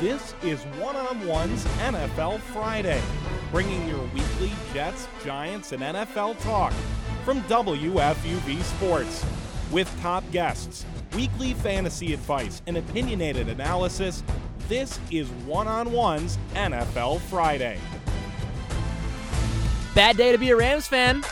This is One on One's NFL Friday, bringing your weekly Jets, Giants, and NFL talk from WFUV Sports. With top guests, weekly fantasy advice, and opinionated analysis, this is One on One's NFL Friday. Bad day to be a Rams fan.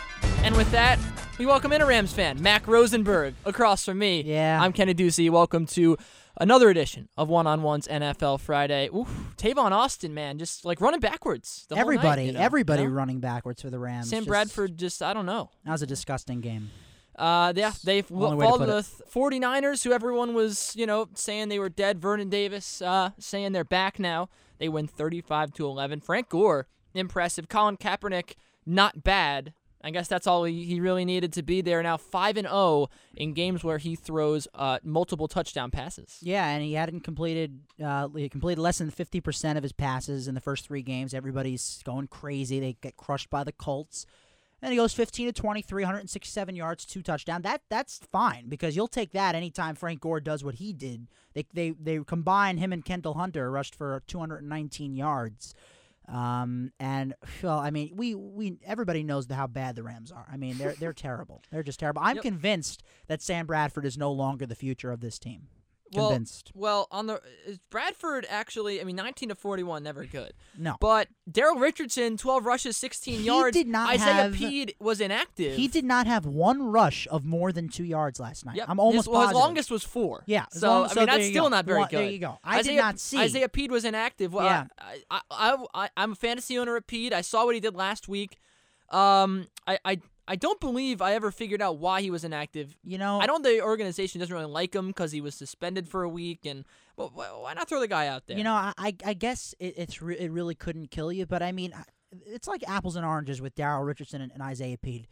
And with that, we welcome in a Rams fan, Mac Rosenberg, across from me. Yeah. I'm Kenny Ducey. Welcome to another edition of One on One's NFL Friday. Oof, Tavon Austin, man, just like running backwards. The whole night, everybody, you know, everybody you know? running backwards for the Rams. Sam Just- Bradford, just, I don't know. That was a disgusting game. Uh, yeah, they to followed the it. 49ers, who everyone was, you know, saying they were dead. Vernon Davis uh, saying they're back now. They win 35 to 11. Frank Gore, impressive. Colin Kaepernick, not bad. I guess that's all he, really needed to be there. Now 5 and 0 in games where he throws uh, multiple touchdown passes. Yeah, and he hadn't completed. Uh, he completed less than fifty percent of his passes in the first three games. Everybody's going crazy. They get crushed by the Colts. And he goes 15 to 20, 367 yards, two touchdown. That that's fine because you'll take that anytime Frank Gore does what he did. They they they combine him and Kendall Hunter rushed for 219 yards. Um and well, I mean, we we everybody knows how bad the Rams are. I mean, they're they're terrible. They're just terrible. I'm Yep. convinced that Sam Bradford is no longer the future of this team. Well, Convinced. Well, on the Bradford actually, I mean, 19 to 41, never good. No. But Daryl Richardson, 12 rushes, 16 He yards. did not Isaiah have- Pead was inactive. He did not have one rush of more than two yards last night. Yep. I'm almost his, well, his longest was four. Yeah, So long- I so mean, that's still go. not very Well, good. there you go. I did not see. Isaiah Pead was inactive. Well, Yeah. I, I, I, I, I'm a fantasy owner at Pead. I saw what he did last week. Um, I, I, I don't believe I ever figured out why he was inactive. You know, I don't. the organization doesn't really like him because he was suspended for a week, and well, why not throw the guy out there? You know, I I, guess it, it's re- it really couldn't kill you, but I mean, it's like apples and oranges with Daryl Richardson and, and Isaiah Pead.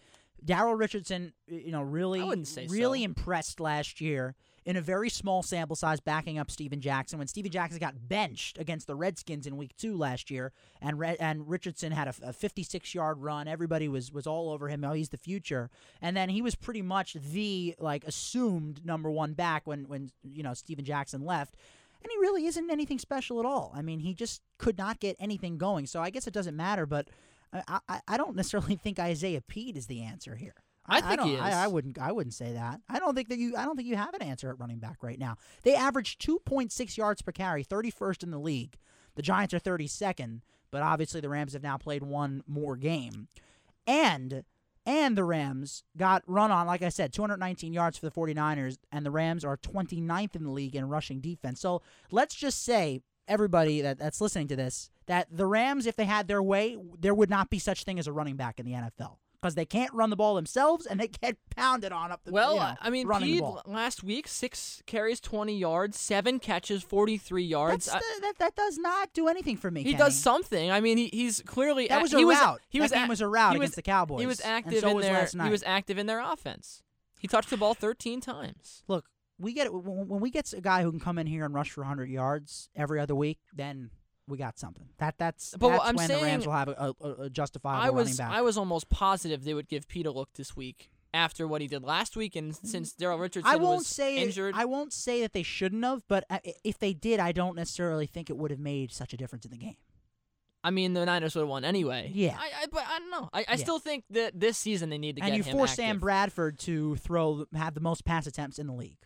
Daryl Richardson, you know, really really so. impressed last year in a very small sample size, backing up Steven Jackson when Steven Jackson got benched against the Redskins in Week Two last year, and Re- and Richardson had a, a 56 yard run. Everybody was was all over him. Oh, he's the future, and then he was pretty much the like assumed number one back when when you know Steven Jackson left. And he really isn't anything special at all. I mean, he just could not get anything going. So I guess it doesn't matter. But uh, I, I, I don't necessarily think Isaiah Pete is the answer here. I think don't, he I, is. I wouldn't. I wouldn't say that. I don't think that you. I don't think you have an answer at running back right now. They average two point six yards per carry, thirty first in the league. The Giants are thirty second, but obviously the Rams have now played one more game, and and the Rams got run on, like I said, 219 yards for the 49ers, and the Rams are 29th in the league in rushing defense. So let's just say, everybody that, that's listening to this, that the Rams, if they had their way, there would not be such thing as a running back in the NFL. Because they can't run the ball themselves and they get pounded on up the Well, you know, I mean, running the Pead ball. last week six carries, 20 yards, seven catches, 43 yards. That's, I- that, that does not do anything for me. he Kenny. does something. I mean, he, he's clearly That was a he was, route. He That was a- was a route he was- against the Cowboys. He was active so in was their. He was active in their offense. He touched the ball 13 times. look, we get when when we get a guy who can come in here and rush for 100 yards every other week, then we got something. That that's But that's I'm when the Rams will have a, a, a justifiable I running was back. I was almost positive they would give Pete a look this week after what he did last week, and since Daryl Richardson I won't was say injured. I won't say that they shouldn't have, but uh, if they did, I don't necessarily think it would have made such a difference in the game. I mean, the Niners would have won anyway. Yeah. I, I, but I don't know. I, I Yeah. still think that this season they need to and get you force active. Sam Bradford to throw have the most pass attempts in the league.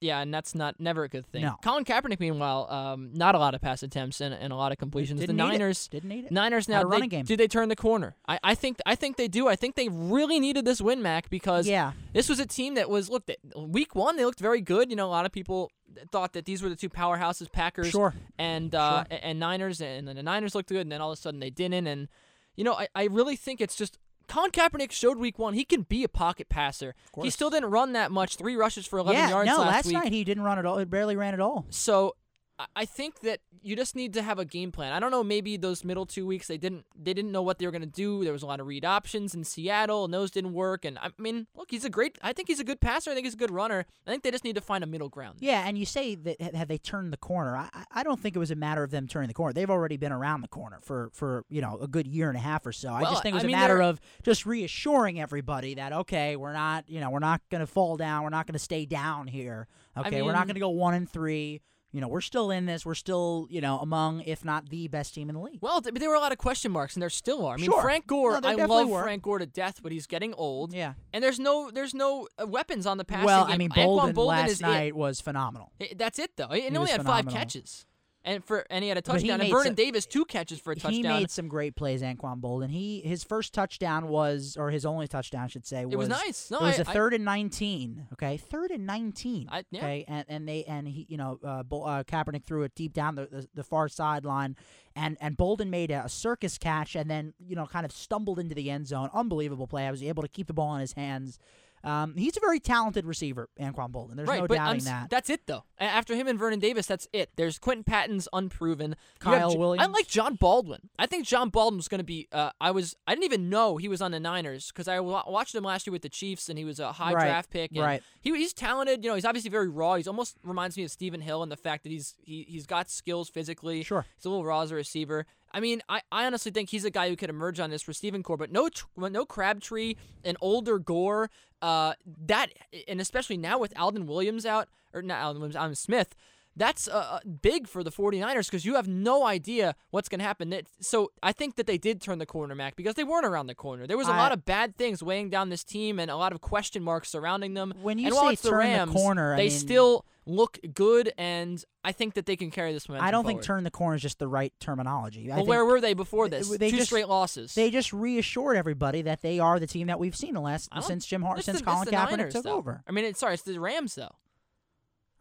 Yeah, and that's not never a good thing. No. Colin Kaepernick, meanwhile, um, not a lot of pass attempts and, and a lot of completions. Didn't the. Niners, Didn't need it. Niners now they, running game. did they turn the corner? I, I think I think they do. I think they really needed this win, Mac, because Yeah. this was a team that was looked They, week one they looked very good. You know, a lot of people thought that these were the two powerhouses, Packers Sure. and uh, Sure. and Niners, and then the Niners looked good, and then all of a sudden they didn't. And you know, I, I really think it's just Colin Kaepernick showed week one he can be a pocket passer. He still didn't run that much, three rushes for 11 yeah. yards no, last last week. night he didn't run at all. He barely ran at all. So I- I think that you just need to have a game plan. I don't know. Maybe those middle two weeks they didn't they didn't know what they were gonna do. There was a lot of read options in Seattle, and those didn't work. And I mean, look, he's a great. I think he's a good passer. I think he's a good runner. I think they just need to find a middle ground. Yeah, and you say that ha- have they turned the corner? I, I- I don't think it was a matter of them turning the corner. They've already been around the corner for, for you know a good year and a half or so. I just think it was I a mean, matter of just reassuring everybody that okay, we're not you know we're not going to fall down. We're not going to stay down here. Okay, we're not going to go one and three. You know, we're still in this. We're still, you know, among if not the best team in the league. Well, th- there were a lot of question marks, and there still are. I mean, Sure. Frank Gore. No, I love were. Frank Gore to death, but he's getting old. Yeah. And there's no there's no uh, weapons on the passing well, game. I mean, Boldin, Boldin last is it. night was phenomenal. I- That's it though. And He only had five catches, and for and he had a touchdown. And Vernon some- Davis two catches for a touchdown. He made some great plays, Anquan Boldin. He his first touchdown was, or his only touchdown, I should say, it was nice. No, it was I- a I- third and nineteen. Okay, third and nineteen. I- yeah. Okay, and and they and he, you know, uh, Bo- uh, Kaepernick threw it deep down the, the, the far sideline, and and Boldin made a, a circus catch, and then you know kind of stumbled into the end zone. Unbelievable play. I was able to keep the ball in his hands. Um, he's a very talented receiver, Anquan Boldin. There's right, no but I'm doubting that. that's it though. After him and Vernon Davis, that's it. There's Quinton Patton's unproven. Have Kyle J- I Williams. like Jon Baldwin. I think Jon Baldwin's going to be. Uh, I was. I didn't even know he was on the Niners because I watched him last year with the Chiefs, and he was a high Right, draft pick. And right. He, he's talented. You know, he's obviously very raw. He's almost reminds me of Stephen Hill in the fact that he's he he's got skills physically. Sure. He's a little raw as a receiver. I mean, I, I honestly think he's a guy who could emerge on this receiving core, but no tr- no Crabtree, an older Gore, uh, that and especially now with Alden Williams out or not Alden Williams, Aldon Smith, that's uh, uh, big for the 49ers because you have no idea what's going to happen. So I think that they did turn the corner, Mac, because they weren't around the corner. There was a I- lot of bad things weighing down this team and a lot of question marks surrounding them. When you and say it's the turn the corner, I they mean- still look good, and I think that they can carry this momentum. I don't think forward. turn the corner is just the right terminology. I Well, think where were they before this? they Two just- straight losses. they just reassured everybody that they are the team that we've seen the last I since Jim Har- It's since the- Colin Kaepernick Niners, took though. over. I mean, it's, sorry, it's the Rams though.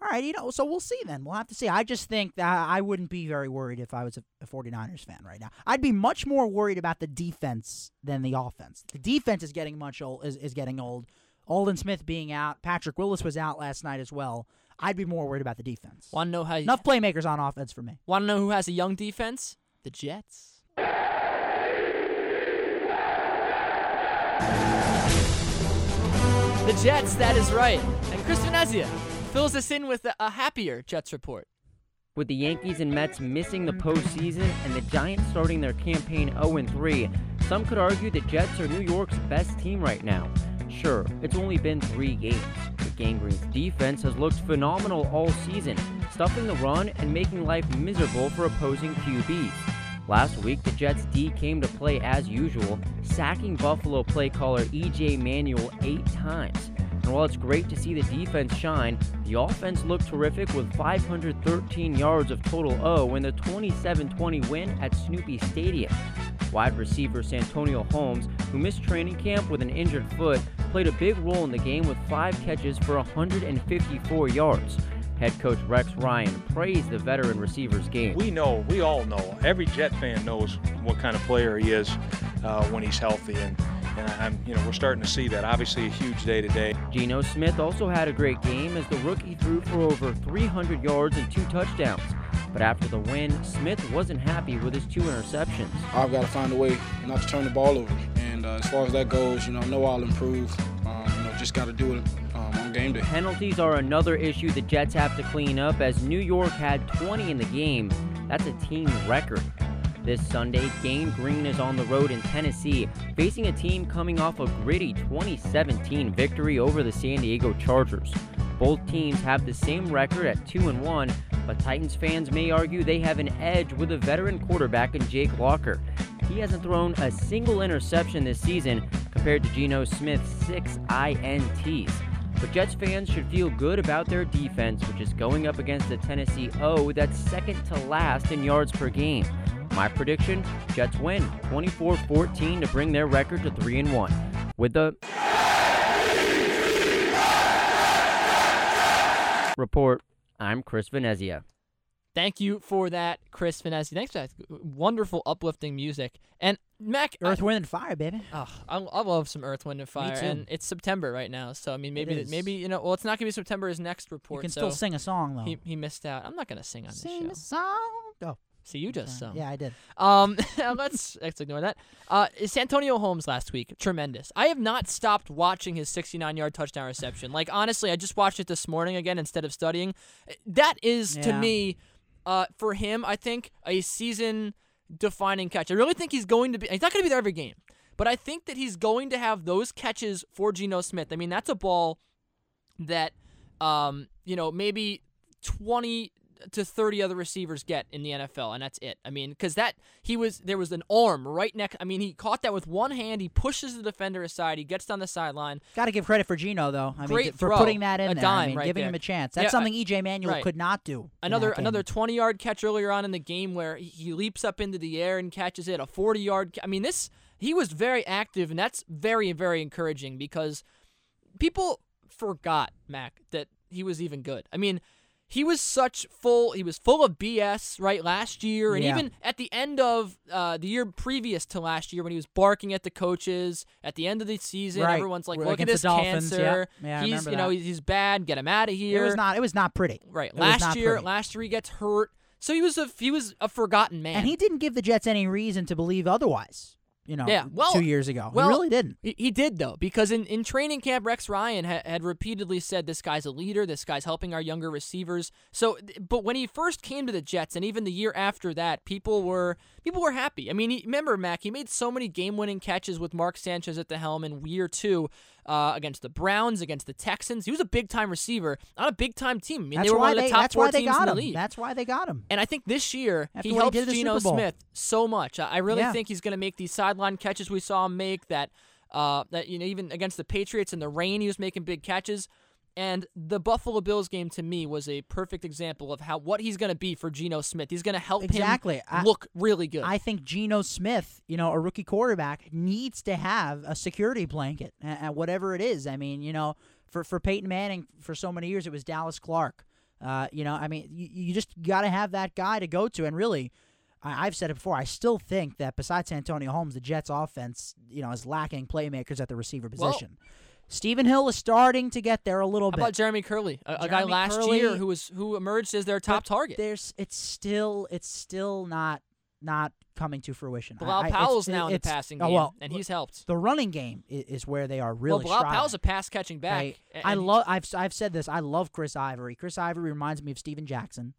All right, you know, so we'll see then. We'll have to see. I just think that I wouldn't be very worried if I was a, a 49ers fan right now. I'd be much more worried about the defense than the offense. The defense is getting much old is, is getting old. Aldon Smith being out, Patrick Willis was out last night as well. I'd be more worried about the defense. Want to know how? you, Enough playmakers on offense for me. Want to know who has a young defense? The Jets. The Jets, that is right. And Chris Venezia fills us in with a, a happier Jets report. With the Yankees and Mets missing the postseason and the Giants starting their campaign 0 3, some could argue the Jets are New York's best team right now. Sure, it's only been three games, but Gang Green's defense has looked phenomenal all season, stuffing the run and making life miserable for opposing QBs. Last week, the Jets D came to play as usual, sacking Buffalo play caller EJ Manuel eight times. And while it's great to see the defense shine, the offense looked terrific with 513 yards of total O in the 27 20 win at Snoopy Stadium. Wide receiver Santonio Holmes, who missed training camp with an injured foot, played a big role in the game with five catches for 154 yards. Head coach Rex Ryan praised the veteran receiver's game. We know, we all know, every Jet fan knows what kind of player he is uh, when he's healthy, and, and I'm, you know, we're starting to see that. Obviously, a huge day today. Geno Smith also had a great game as the rookie threw for over 300 yards and two touchdowns. But after the win, Smith wasn't happy with his two interceptions. I've got to find a way not to turn the ball over. And uh, as far as that goes, you know, I know I'll improve. Um, you know, just got to do it um, on game day. Penalties are another issue the Jets have to clean up as New York had 20 in the game. That's a team record. This Sunday, Gang Green is on the road in Tennessee, facing a team coming off a gritty 2017 victory over the San Diego Chargers. Both teams have the same record at 2 and 1, but Titans fans may argue they have an edge with a veteran quarterback in Jake Locker. He hasn't thrown a single interception this season compared to Geno Smith's six INTs. But Jets fans should feel good about their defense, which is going up against the Tennessee O that's second to last in yards per game. My prediction Jets win 24 14 to bring their record to 3 and 1. With the report, I'm Chris Venezia. Thank you for that, Chris Finesse. Thanks for that wonderful, uplifting music. And Mac, I- Earth, Wind, and Fire, baby. Oh, I, I love some Earth, Wind, and Fire, too. and it's September right now. So I mean, maybe maybe you know, well, it's not gonna be September. His next report. You report. can so still sing a song though. He, he missed out. I'm not gonna sing on this show. Sing a song. Oh, See, you just sung. Yeah, I did. Um, let's let's ignore that. Uh, Santonio Holmes last week, tremendous. I have not stopped watching his 69-yard touchdown reception. Like honestly, I just watched it this morning again instead of studying. That is to me, uh, for him, I think a season-defining catch. I really think he's going to be. He's not going to be there every game, but I think that he's going to have those catches for Geno Smith. I mean, that's a ball that, um, you know, maybe 20 to 30 other receivers get in the NFL, and that's it. I mean, because that he was there was an arm right next. I mean, he caught that with one hand. He pushes the defender aside. He gets down the sideline. Got to give credit for Geno though. I Great mean, for throw. putting that in A there. I dime mean, right giving there. him a chance. That's Yeah, something EJ Manuel right. could not do. Another another 20 yard catch earlier on in the game where he- he leaps up into the air and catches it. A 40 yard. I mean, this he was very active, and that's very very encouraging because people forgot Mac that he was even good. I mean. He was such full. He was full of BS right last year, and Yeah. even at the end of uh, the year previous to last year, when he was barking at the coaches at the end of the season, Right. everyone's like, "Look at this Dolphins, yeah. cancer. Yeah, I he's you know he's bad. Get him out of here." It was not. It was not pretty. Right. It last year, pretty. last year he gets hurt, so he was a he was a forgotten man. and he didn't give the Jets any reason to believe otherwise. You know, Yeah, well- two years ago, well, he really didn't. He, did though, because in, in training camp, Rex Ryan ha- had repeatedly said this guy's a leader. This guy's helping our younger receivers. So, but when he first came to the Jets, and even the year after that, people were people were happy. I mean, he, remember Mac? He made so many game-winning catches with Mark Sanchez at the helm in year two uh, against the Browns, against the Texans. He was a big-time receiver on a big-time team. I mean, That's they were why one of the they. top four teams in got the him. league. That's why they got him. And I think this year After he what he helps did at the Geno Smith so much. I I really Yeah. think he's going to make these sideline catches we saw him make. That uh, that you know even against the Patriots in the rain, he was making big catches. And the Buffalo Bills game to me was a perfect example of how what he's going to be for Geno Smith. He's going to help Exactly. him I- look really good. I think Geno Smith, you know, a rookie quarterback, needs to have a security blanket, and whatever it is. I mean, you know, for for Peyton Manning for so many years, it was Dallas Clark. Uh, you know, I mean, you, you just got to have that guy to go to, and really. I- I've said it before. I still think that besides Antonio Holmes, the Jets' offense, you know, is lacking playmakers at the receiver Well- position. Stephen Hill is starting to get there a little how bit. about Jeremy Kerley, a, a guy last Kerley- year who was who emerged as their top target? There's it's still it's still not not coming to fruition. I- Bilal I- Powell's it- now in the passing oh, game, well, and he's helped. the running game is, is where they are really. well, Bilal striving. Powell's a pass catching back. I love. I've I've said this. I love Chris Ivory. Chris Ivory reminds me of Steven Jackson.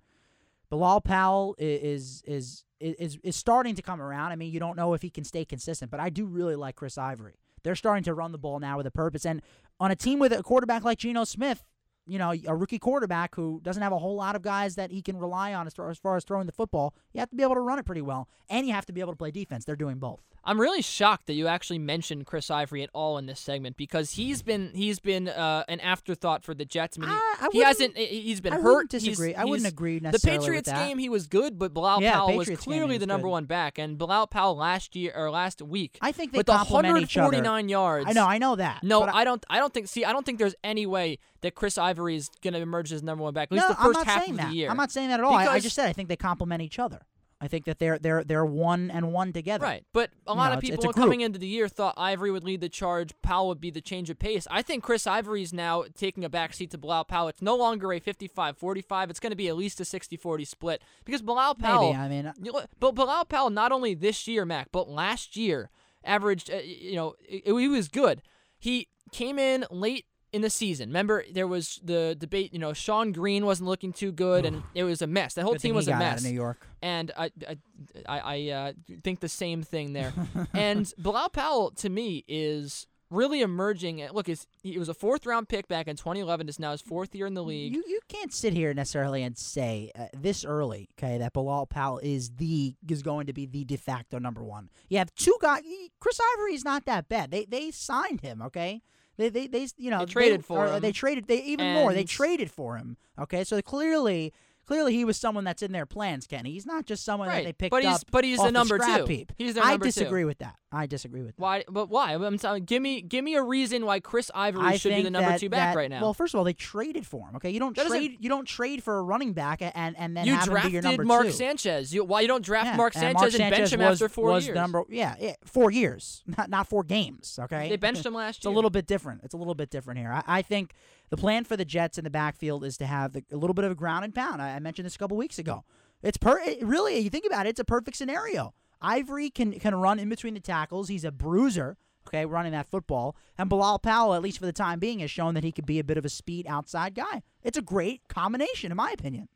Bilal Powell i- is is is is starting to come around. I mean, you don't know if he can stay consistent, but I do really like Chris Ivory. They're starting to run the ball now with a purpose, and on a team with a quarterback like Geno Smith, you know, a rookie quarterback who doesn't have a whole lot of guys that he can rely on as far as, far as throwing the football, you have to be able to run it pretty well, and you have to be able to play defense. They're doing both. I'm really shocked that you actually mentioned Chris Ivory at all in this segment because he's been he's been uh, an afterthought for the Jets. I mean, he, I- I he hasn't. he- He's been I hurt. wouldn't He's- disagree. I wouldn't he's- agree The necessarily with Patriots game, he was good, but Bilal Yeah, Powell was Patriots clearly was the number good. one back, and Bilal Powell last year or last week I think they with the complement each other. 149 yards. I know, I know that. No, but I, don't. I don't think. See, I don't think there's any way that Chris Ivory is going to emerge as number one back. At least no, the 1st I'm not half saying of that. the year. I'm not saying that at all. I, I just said I think they complement each other. I think that they're they're they're one and one together. Right, but a You lot know, of people it's a coming into the year thought Ivory would lead the charge, Powell would be the change of pace. I think Chris Ivory is now taking a backseat to Bilal Powell. It's no longer a 55-45. It's going to be at least a 60-40 split because Bilal Powell, Maybe. I mean, you know, but Bilal Powell not only this year, Mac, but last year averaged. Uh, you know, he was good. He came in late in the season. Remember, there was the debate. You know, Shonn Greene wasn't looking too good, and it was a mess. The whole good team was a mess New York. and I I I, I uh, think the same thing there. and Bilal Powell to me is really emerging. Look, he was a fourth round pick back in 2011. Is now his fourth year in the league. You you can't sit here necessarily and say uh, this early, okay, that Bilal Powell is the is going to be the de facto number one. You have two guys. Chris Ivory is not that bad. They they signed him, okay. They they, they you know They traded for or him. They traded they even more. They traded for him. Okay, so clearly. Clearly, he was someone that's in their plans, Kenny. He's not just someone that they picked but he's- up. but he's the number scrap two. heap. He's their I number two. disagree with that. I disagree with that. why? But why? I'm telling. Give me give me a reason why Chris Ivory I should be the number that- two back that- right now. Well, first of all, they traded for him. Okay, you don't That trade. You don't trade for a running back and and then you have him be your drafted number Mark two. Sanchez. You, why you don't draft Yeah, Mark and Sanchez Mark and bench him was, after four was years? Number, yeah, yeah, four years, not not four games. Okay, They benched him last It's year. a little bit different. It's a little bit different here. I, I think the plan for the Jets in the backfield is to have the, a little bit of a ground and pound. I, I mentioned this a couple weeks ago. It's per it, really. You think about it, it's a perfect scenario. Ivory can can run in between the tackles. He's a bruiser. Okay, running that football, and Bilal Powell, at least for the time being, has shown that he could be a bit of a speed outside guy. It's a great combination, in my opinion.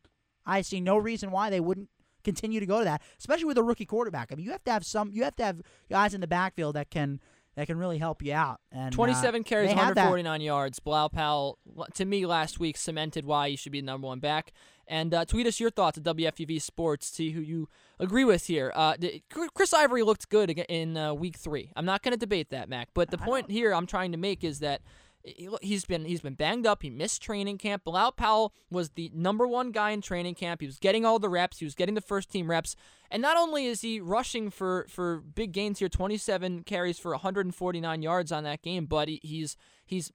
I see no reason why they wouldn't continue to go to that, especially with a rookie quarterback. I mean, you have to have some, you have to have guys in the backfield that can that can really help you out. And uh, 27 carries, they have that. 149 yards. Bilal Powell, to me, last week cemented why he should be the number one back. And uh, tweet us your thoughts at WFUV Sports. See who you agree with here. Uh, Chris Ivory looked good in uh, week three. I'm not going to debate that, Mac. But the point here I'm trying to make is that he's been he's been banged up. He missed training camp. Bilal Powell was the number one guy in training camp. He was getting all the reps. He was getting the first team reps. And not only is he rushing for for big gains here, 27 carries for 149 yards on that game, but he, he's he's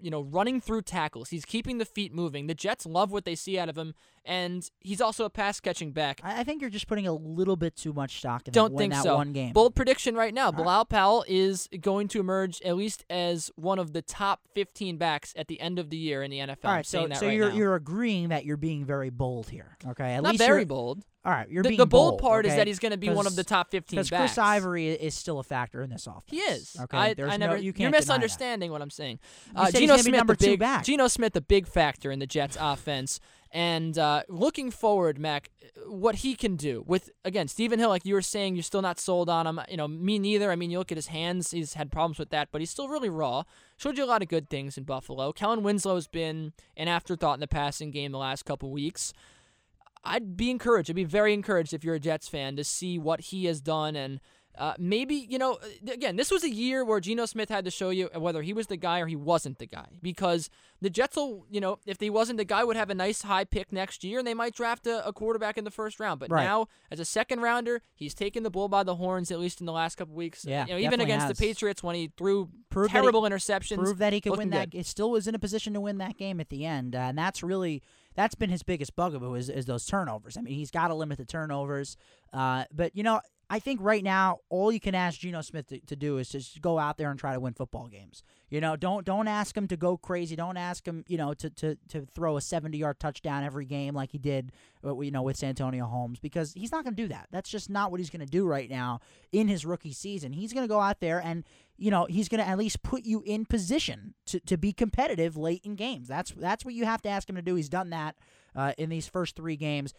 you know, running through tackles. He's keeping the feet moving. The Jets love what they see out of him, and he's also a pass catching back. I think you're just putting a little bit too much stock in Don't that, think that so. one game. Bold prediction right now: Bilal Powell is going to emerge at least as one of the top 15 backs at the end of the year in the NFL. All right, so so right you're now. you're agreeing that you're being very bold here. Okay, at not least very bold. All right, you're the, being the bold, bold part is that he's going to be one of the top 15 because. Chris Ivory is still a factor in this offense. He is. Okay, I, There's I never. you you're can't that. misunderstanding what I'm saying. You Uh, Geno Smith, number the two big. back. Geno Smith, the big factor in the Jets' offense, and uh, looking forward, Mac, what he can do with again Stephen Hill, like you were saying, you're still not sold on him. You know, me neither. I mean, you look at his hands; he's had problems with that, but he's still really raw. Showed you a lot of good things in Buffalo. Kellen Winslow's been an afterthought in the passing game the last couple weeks. I'd be encouraged. I'd be very encouraged if you're a Jets fan to see what he has done and uh, maybe you know again this was a year where Geno Smith had to show you whether he was the guy or he wasn't the guy because the Jets will you know if he wasn't the guy would have a nice high pick next year and they might draft a, a quarterback in the first round but Right. now as a second rounder he's taken the bull by the horns at least in the last couple weeks Yeah, you know, even against has. the Patriots when he threw Proved that he- terrible interceptions Prove that he could win that. good. It still was in a position to win that game at the end, uh, and that's really that's been his biggest bugaboo is, is those turnovers. I mean, he's got to limit the turnovers. Uh, but you know, I think right now all you can ask Geno Smith to, to do is just go out there and try to win football games. You know, don't don't ask him to go crazy. Don't ask him, you know, to to, to throw a seventy yard touchdown every game like he did, uh, you know, with Santonio Holmes because he's not going to do that. That's just not what he's going to do right now in his rookie season. He's going to go out there and you know he's going to at least put you in position to, to be competitive late in games. That's that's what you have to ask him to do. He's done that uh, in these first three games.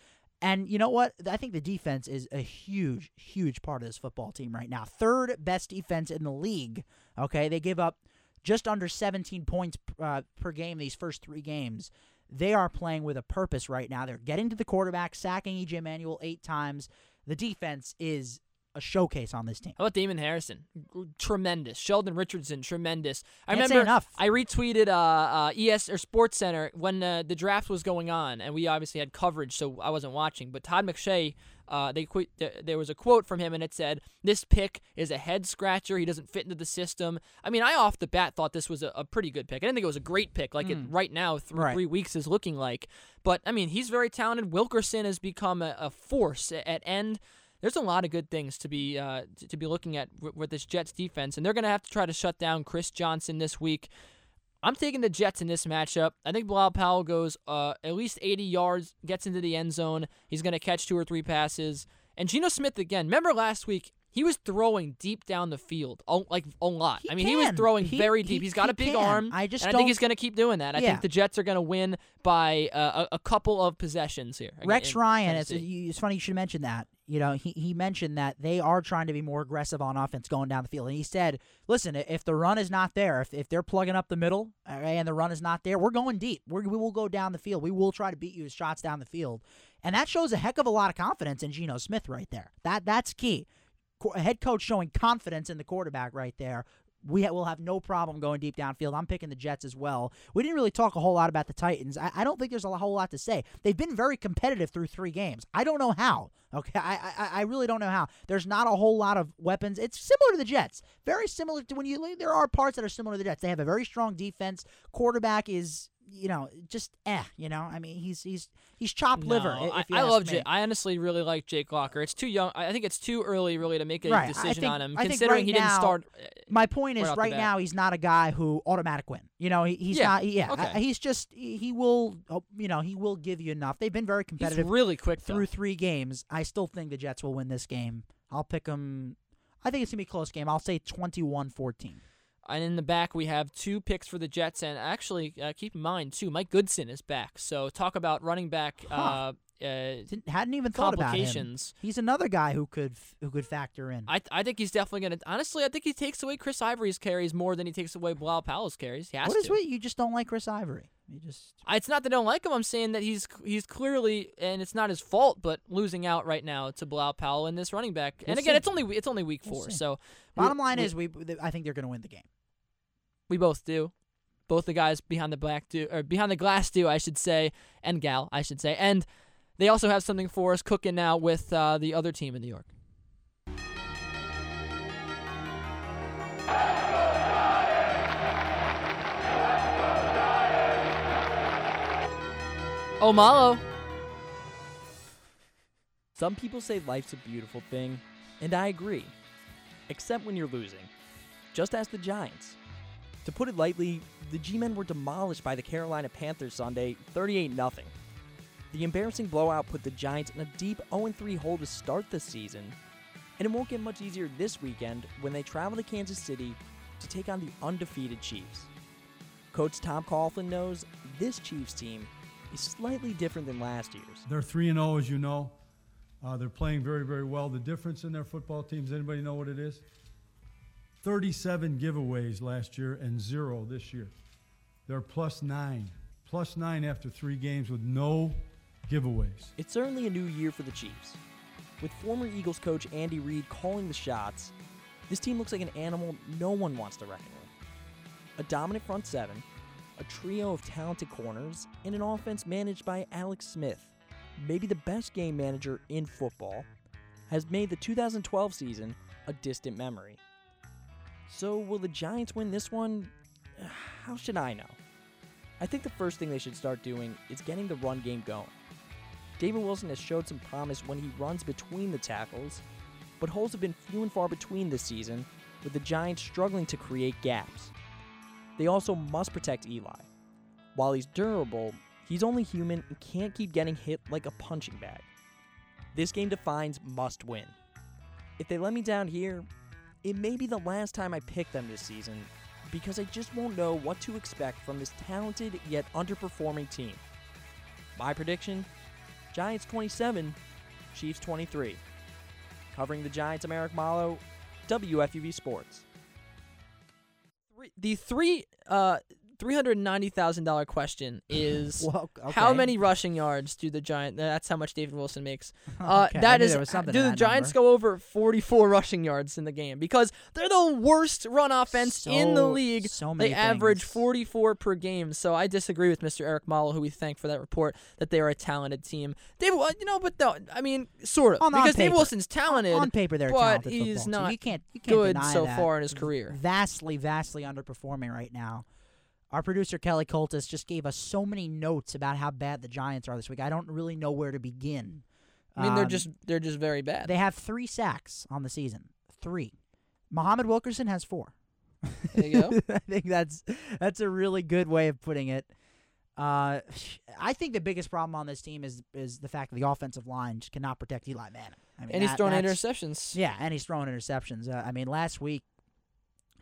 And you know what? I think the defense is a huge, huge part of this football team right now. Third best defense in the league. Okay, they give up just under 17 points uh, per game these first three games. They are playing with a purpose right now. They're getting to the quarterback, sacking EJ Manuel eight times. The defense is a showcase on this team. How about Damon Harrison? Tremendous. Sheldon Richardson, tremendous. I Can't say remember enough. I retweeted uh, uh, ES or Sports Center when uh, the draft was going on, and we obviously had coverage, so I wasn't watching. But Todd McShay, uh, they qu- th- there was a quote from him, and it said, "This pick is a head scratcher. He doesn't fit into the system." I mean, I off the bat thought this was a, a pretty good pick. I didn't think it was a great pick, like it right now Hmm. Right. three weeks is looking like. But I mean, he's very talented. Wilkerson has become a, a force at, at end there's a lot of good things to be uh, to, to be looking at with, with this Jets defense, and they're going to have to try to shut down Chris Johnson this week. I'm taking the Jets in this matchup. I think Bilal Powell goes uh, at least 80 yards, gets into the end zone. He's going to catch two or three passes. And Geno Smith again. Remember last week he was throwing deep down the field, like a lot. He I mean, he was throwing He- very deep. He's got he a big can. arm. I just and I think he's going to keep doing that. I Yeah. think the Jets are going to win by uh, a, a couple of possessions here. Rex Ryan, it's, it's funny you should mention that. You know, he, he mentioned that they are trying to be more aggressive on offense going down the field. And he said, listen, if the run is not there, if, if they're plugging up the middle and the run is not there, we're going deep. We're, we will go down the field. We will try to beat you with shots down the field. And that shows a heck of a lot of confidence in Geno Smith right there. That That's key. Head coach showing confidence in the quarterback right there. We will have no problem going deep downfield. I'm picking the Jets as well. We didn't really talk a whole lot about the Titans. I, I don't think there's a whole lot to say. They've been very competitive through three games. I don't know how. Okay, I, I I really don't know how. There's not a whole lot of weapons. It's similar to the Jets. Very similar to when you there are parts that are similar to the Jets. They have a very strong defense. Quarterback is you know just eh. You know I mean he's he's he's chopped liver. No, i- I, if you I love. Jake. I honestly really like Jake Locker. It's too young. I I think it's too early, really, to make a Right, I decision think- on him, I considering right he didn't now- start. uh, My point is, right now, he's not a guy who automatic win. You know, he, he's Yeah, not. Yeah, okay. uh, he's just he, will. oh, You know, he will give you enough. They've been very He's competitive really quick though. through three games. I still think the Jets will win this game. I'll pick them. I think it's gonna be a close game. I'll say 21-14. And in the back, we have two picks for the Jets. And actually, uh, keep in mind, too, Mike Goodson is back. So talk about running back uh, Huh. uh, Didn't, hadn't even thought about him. He's another guy who could who could factor in. I, I think he's definitely going to. Honestly, I think he takes away Chris Ivory's carries more than he takes away Bilal Powell's carries. He has what is to. what you just don't like Chris Ivory? He just I- It's not that I don't like him. I'm saying that he's he's clearly, and it's not his fault, but losing out right now to Bilal Powell in this running back. and We'll again, see. it's only it's only week We'll four, so bottom line we- is we I think they're going to win the game. we both do. Both the guys behind the black do, or behind the glass do, I should say, and gal, I should say, and they also have something for us cooking now with uh, the other team in New York. Omalo. Some people say life's a beautiful thing, and I agree. Except when you're losing. Just ask the Giants. To put it lightly, the G Men were demolished by the Carolina Panthers Sunday 38 0. The embarrassing blowout put the Giants in a deep 0 3 hole to start the season, and it won't get much easier this weekend when they travel to Kansas City to take on the undefeated Chiefs. Coach Tom Coughlin knows this Chiefs team is slightly different than last year's. They're 3 and 0, as you know. Uh, they're playing very, very well. The difference in their football teams, anybody know what it is? 37 giveaways last year and zero this year. They're plus nine. Plus nine after three games with no giveaways. It's certainly a new year for the Chiefs. With former Eagles coach Andy Reid calling the shots, this team looks like an animal no one wants to reckon with. A dominant front seven, a trio of talented corners, and an offense managed by Alex Smith, maybe the best game manager in football, has made the 2012 season a distant memory. So, will the Giants win this one? How should I know? I think the first thing they should start doing is getting the run game going. David Wilson has showed some promise when he runs between the tackles, but holes have been few and far between this season, with the Giants struggling to create gaps. They also must protect Eli. While he's durable, he's only human and can't keep getting hit like a punching bag. This game defines must win. If they let me down here, it may be the last time I pick them this season because I just won't know what to expect from this talented yet underperforming team. My prediction Giants 27, Chiefs 23. Covering the Giants, I'm Eric Malo, WFUV Sports. The three uh three hundred ninety thousand dollar question is Well, how many rushing yards do the Giants? That's how much David Wilson makes. Uh, Okay, that is. there was something do the Giants number. go over forty four rushing yards in the game because they're the worst run offense in the league. so many they average forty four per game. So I disagree with Mr. Eric Malo, who we thank for that report that they are a talented team. David, well, you know, but no, I mean, sort of On- on because David paper. Wilson's talented. on paper they're but talented he's not You can't you can't good deny so that. far in his career. Vastly, vastly underperforming right now. Our producer Kelly Coltis just gave us so many notes about how bad the Giants are this week. I don't really know where to begin. I mean, they're Um, just they're just very bad. they have three sacks on the season. Three. Muhammad Wilkerson has four. There you go. I think that's that's a really good way of putting it. Uh, I think the biggest problem on this team is is the fact that the offensive line just cannot protect Eli Manning. I mean, and he's throwing interceptions. Yeah, and he's throwing interceptions. Uh, I mean, last week,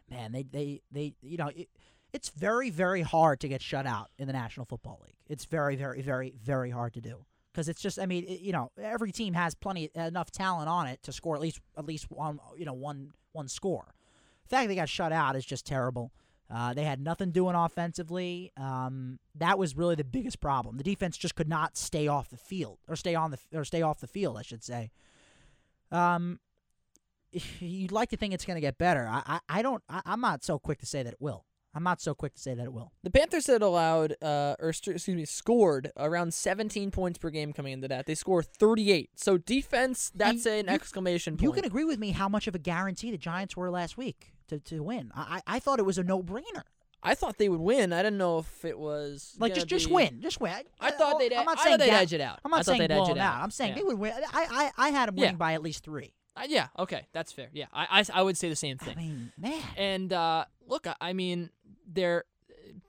man, they they they you know it, it's very very hard to get shut out in the National Football League. It's very very very very hard to do because it's just I mean it, you know every team has plenty enough talent on it to score at least at least one you know one one score. The fact they got shut out is just terrible. Uh, they had nothing doing offensively. Um, that was really the biggest problem. The defense just could not stay off the field or stay on the or stay off the field, I should say. Um, you'd like to think it's going to get better. I, I, I don't. I, I'm not so quick to say that it will. I'm not so quick to say that it will. The Panthers had allowed, uh, or st- excuse me, scored around 17 points per game coming into that. They score 38. So defense, that's And an you- exclamation point. You can agree with me how much of a guarantee the Giants were last week to, to win. I, I thought it was a no brainer. I thought they would win. I didn't know if it was Like just just win, just win. I thought they'd. I'm not I saying they'd edge it out. I'm not I saying they'd blow edge it them out. out. I'm saying Yeah. they would win. I I I had them winning Yeah. by at least three. Uh, yeah. Okay, that's fair. Yeah, I, I, I would say the same thing. I mean, man. And uh, look, I, I mean, they're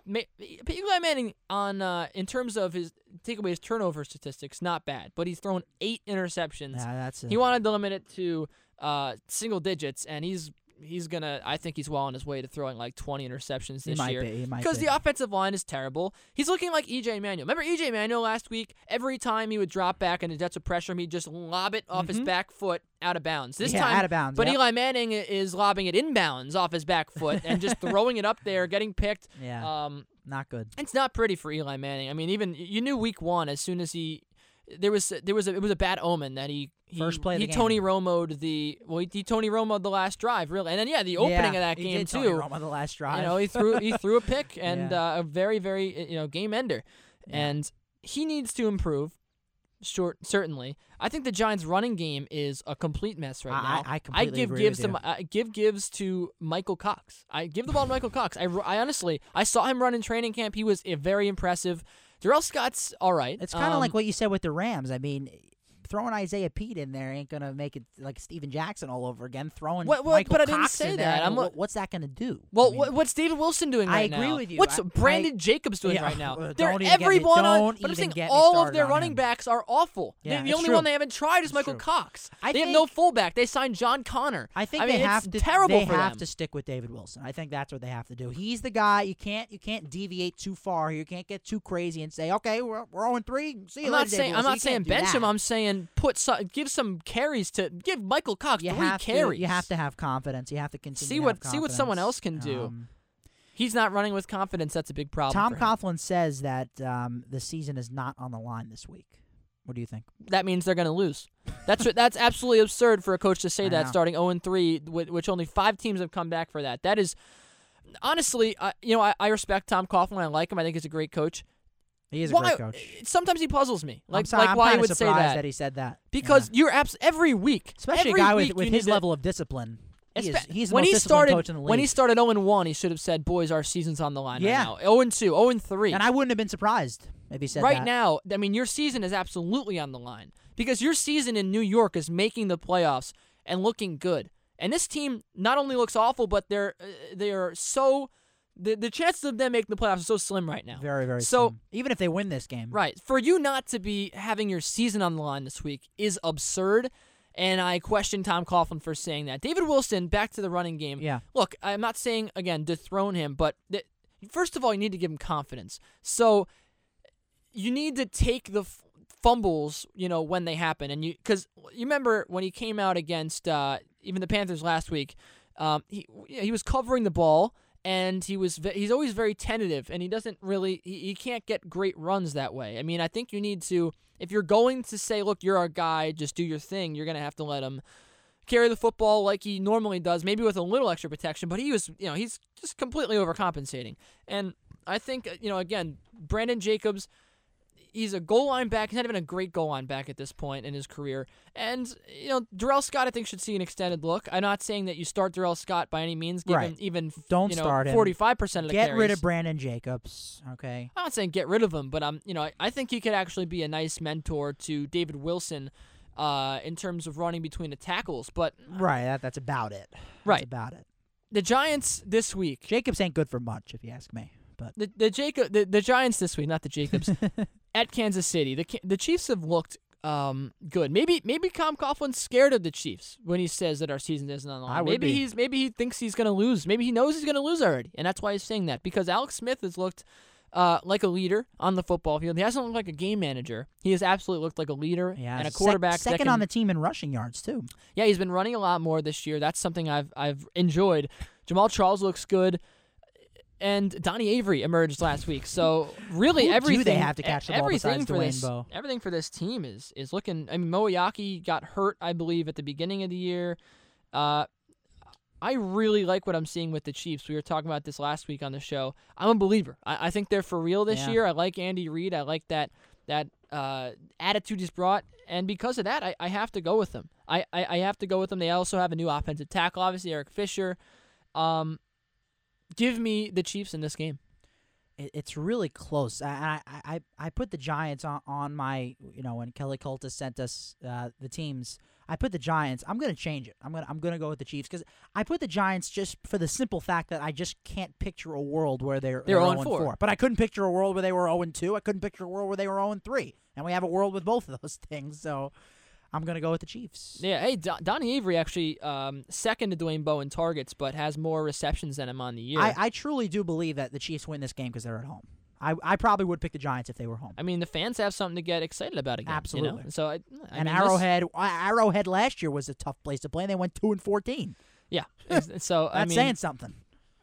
Ma- Eli Manning on uh, in terms of his take away his turnover statistics, not bad, but he's thrown eight interceptions. Yeah, that's a, He wanted to limit it to uh, single digits, and he's he's gonna. I think he's well on his way to throwing like 20 interceptions this might year. be. He might because be. the offensive line is terrible. He's looking like EJ Manuel. Remember EJ Manuel last week? Every time he would drop back and the Jets would pressure him, he'd just lob it off his back foot out of bounds. This Mm-hmm. Yeah, time, out of bounds, But yep. Eli Manning is lobbing it inbounds off his back foot and just throwing it up there, getting picked. Yeah. Um, Not good. it's not pretty for Eli Manning. I mean, even you knew week one as soon as he there was there was a, it was a bad omen that he, he First play of he the Tony Romo'd the well he, he Tony Romo'd the last drive really. And then yeah the opening Yeah, of that game too Tony Romo the last drive. you know he threw he threw a pick and Yeah. uh, a very very you know game ender. Yeah. and he needs to improve short certainly. I think the Giants running game is a complete mess right now I- I completely give agree gives with to. I give gives to Michael Cox. I give the ball to Michael Cox. I, I honestly I saw him run in training camp. He was uh, very impressive Da'Rel Scott's all right It's kind of Um, like what you said with the Rams. I mean, throwing Isaiah Pete in there ain't gonna make it like Steven Jackson all over again. Throwing What- what- Michael but I didn't say in there, that. I mean, what- what's that gonna do? Well, I mean, what, what's David Wilson doing I right agree now? with you. What's I- Brandon Jacobs doing Yeah, right now? They're don't me- everyone on. But I'm saying all of their running him. backs are awful. Yeah, the only true. one they haven't tried is It's Michael true. Cox. I they have no fullback. They signed John Conner. I think they have to. terrible they have to stick with David Wilson. I think that's what they have to do. He's the guy. You can't. You can't deviate too far. You can't get too crazy and say, "Okay, we're we're 0 3. See you I'm later, not David saying I'm not saying bench him. I'm saying put some, give some carries to give Michael Cox you three carries. to. You have to have confidence. You have to continue. See to what- see what someone else can do. Um, He's not running with confidence. That's a big problem. Tom. Coughlin says that um, the season is not on the line this week. What do you think? that means they're going to lose. That's that's absolutely absurd for a coach to say I that know. starting 0 3, which only five teams have come back for that. That is honestly, I, you know, I, I respect Tom Coughlin. I like him. I think he's a great coach. He is a why, great coach. Sometimes he puzzles me. Like I'm sorry, like I'm why he would say surprised that. he said that because Yeah. you're abs- every week, especially every a guy with, with his need to- level of discipline. He is, he's the when most he started coach in the league. when he started 0 1, he should have said, "Boys, our season's on the line Yeah. right now. 0 2, 0 3." and I wouldn't have been surprised if he said that. right that. now, I mean, your season is absolutely on the line because your season in New York is making the playoffs and looking good. And this team not only looks awful, but they're uh, they are so the the chances of them making the playoffs are so slim right now. Very, very. So- slim. even if they win this game, Right. For you not to be having your season on the line this week is absurd. And I question Tom Coughlin for saying that. David Wilson, back to the running game. Yeah. Look, I'm not saying, again, dethrone him, but th- first of all, you need to give him confidence. So you need to take the f- fumbles, you know, when they happen. And you, because you remember when he came out against uh, even the Panthers last week, um, he, he was covering the ball and he was he's always very tentative and he doesn't really he, he can't get great runs that way. I mean, I think you need to if you're going to say, look, you're our guy, just do your thing. You're gonna have to let him carry the football like he normally does, maybe with a little extra protection. But he was, you know, he's just completely overcompensating. And I think, uh, you know, again, Brandon Jacobs. He's a goal line back. He's not even a great goal line back at this point in his career. And, you know, Da'Rel Scott, I think, should see an extended look. I'm not saying that you start Da'Rel Scott by any means. Give Right. him even, Don't you know, start him. 45% of the time. get rid of Brandon Jacobs. Okay, I'm not saying get rid of him, but um, you know, I, I think he could actually be a nice mentor to David Wilson, uh, in terms of running between the tackles. But right. That, that's about it. That's Right. about it. the Giants this week, Jacobs ain't good for much, if you ask me. But the the Jacob, the, the Giants this week, not the Jacobs, at Kansas City. The the Chiefs have looked um good. Maybe maybe Tom Coughlin's scared of the Chiefs when he says that our season isn't on the line. Maybe be. he's maybe he thinks he's gonna lose. Maybe he knows he's gonna lose already, and that's why he's saying that because Alex Smith has looked. Uh, like a leader on the football field. He hasn't looked like a game manager. He has absolutely looked like a leader yeah, and a sec- quarterback. that second can- on the team in rushing yards too. yeah, he's been running a lot more this year. That's something I've I've enjoyed. Jamaal Charles looks good, and Donnie Avery emerged last week. So really, Who do everything they have to catch the ball everything for Dwayne this Bowe? everything for this team is is looking. I mean, Moeaki got hurt, I believe, at the beginning of the year. Uh, I really like what I'm seeing with the Chiefs. We were talking about this last week on the show. I'm a believer. I, I think they're for real this Yeah. year. I like Andy Reid. I like that that uh, attitude he's brought, and because of that, I, I have to go with them. I, I, I have to go with them. They also have a new offensive tackle, obviously Eric Fisher. Um, give me the Chiefs in this game. it, it's really close. I, I I I put the Giants on, on my you know when Kelly Cultus sent us uh, the teams. I put the Giants. I'm gonna change it. I'm gonna I'm gonna go with the Chiefs because I put the Giants just for the simple fact that I just can't picture a world where they're They're they're 0-4. 4. But I couldn't picture a world where they were 0 2. I couldn't picture a world where they were 0 3. And we have a world with both of those things. So I'm gonna go with the Chiefs. Yeah, hey, Don- Donnie Avery actually um, second to Dwayne Bowe in targets, but has more receptions than him on the year. I, I truly do believe that the Chiefs win this game because they're at home. I, I probably would pick the Giants if they were home. I mean, the fans have something to get excited about again. You Absolutely. know? So, I, I and mean, this- Arrowhead, Arrowhead last year was a tough place to play. and They went two and fourteen. yeah. so I That's mean, saying something.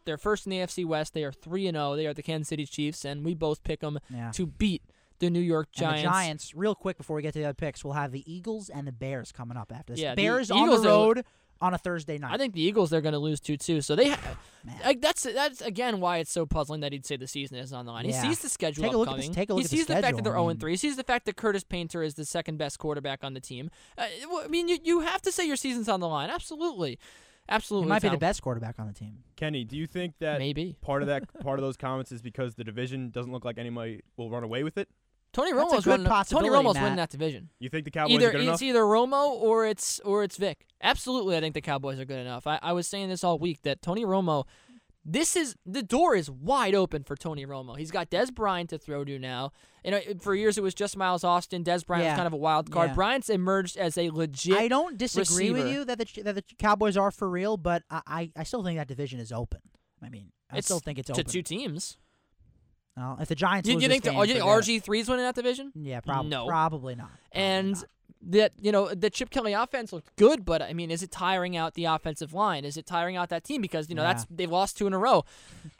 they're first in the AFC West. They are three and zero. They are the Kansas City Chiefs, and we both pick them Yeah. to beat the New York And Giants. the Giants, real quick before we get to the other picks, we'll have the Eagles and the Bears coming up after this. Yeah, the Bears on Eagles the are- road on a Thursday night. I think the Eagles they're going to lose to too. So they, ha- like that's that's again why it's so puzzling that he'd say the season is on the line. Yeah. He sees the schedule Take a look at upcoming. this- take a look he at the sees the, fact that they're I 0 mean- and 3. He sees the fact that Curtis Painter is the second best quarterback on the team. Uh, I mean, you you have to say your season's on the line. Absolutely, he absolutely. might be the best quarterback on the team. Kenny, do you think that Maybe part of that part of those comments is because the division doesn't look like anybody will run away with it? Tony That's Romo's good running. Tony Romo's Matt. winning that division. You think the Cowboys either are good it's enough? either Romo or it's or it's Vic. Absolutely, I think the Cowboys are good enough. I, I was saying this all week that Tony Romo, this is the door is wide open for Tony Romo. He's got Dez Bryant to throw to now. You know, for years it was just Miles Austin. Dez Bryant Yeah. was kind of a wild card. Yeah. Bryant's emerged as a legit. I don't disagree with you that the that the Cowboys are for real, but I, I, I still think that division is open. I mean, I It's still think it's open. to two teams. Well, if the Giants Do you, you think the, game, oh, you think. RG 3's winning that division? Yeah, probably. No. Probably not. Probably and not. that you know the Chip Kelly offense looked good, but I mean, is it tiring out the offensive line? Is it tiring out that team because you know Yeah. that's they've lost two in a row.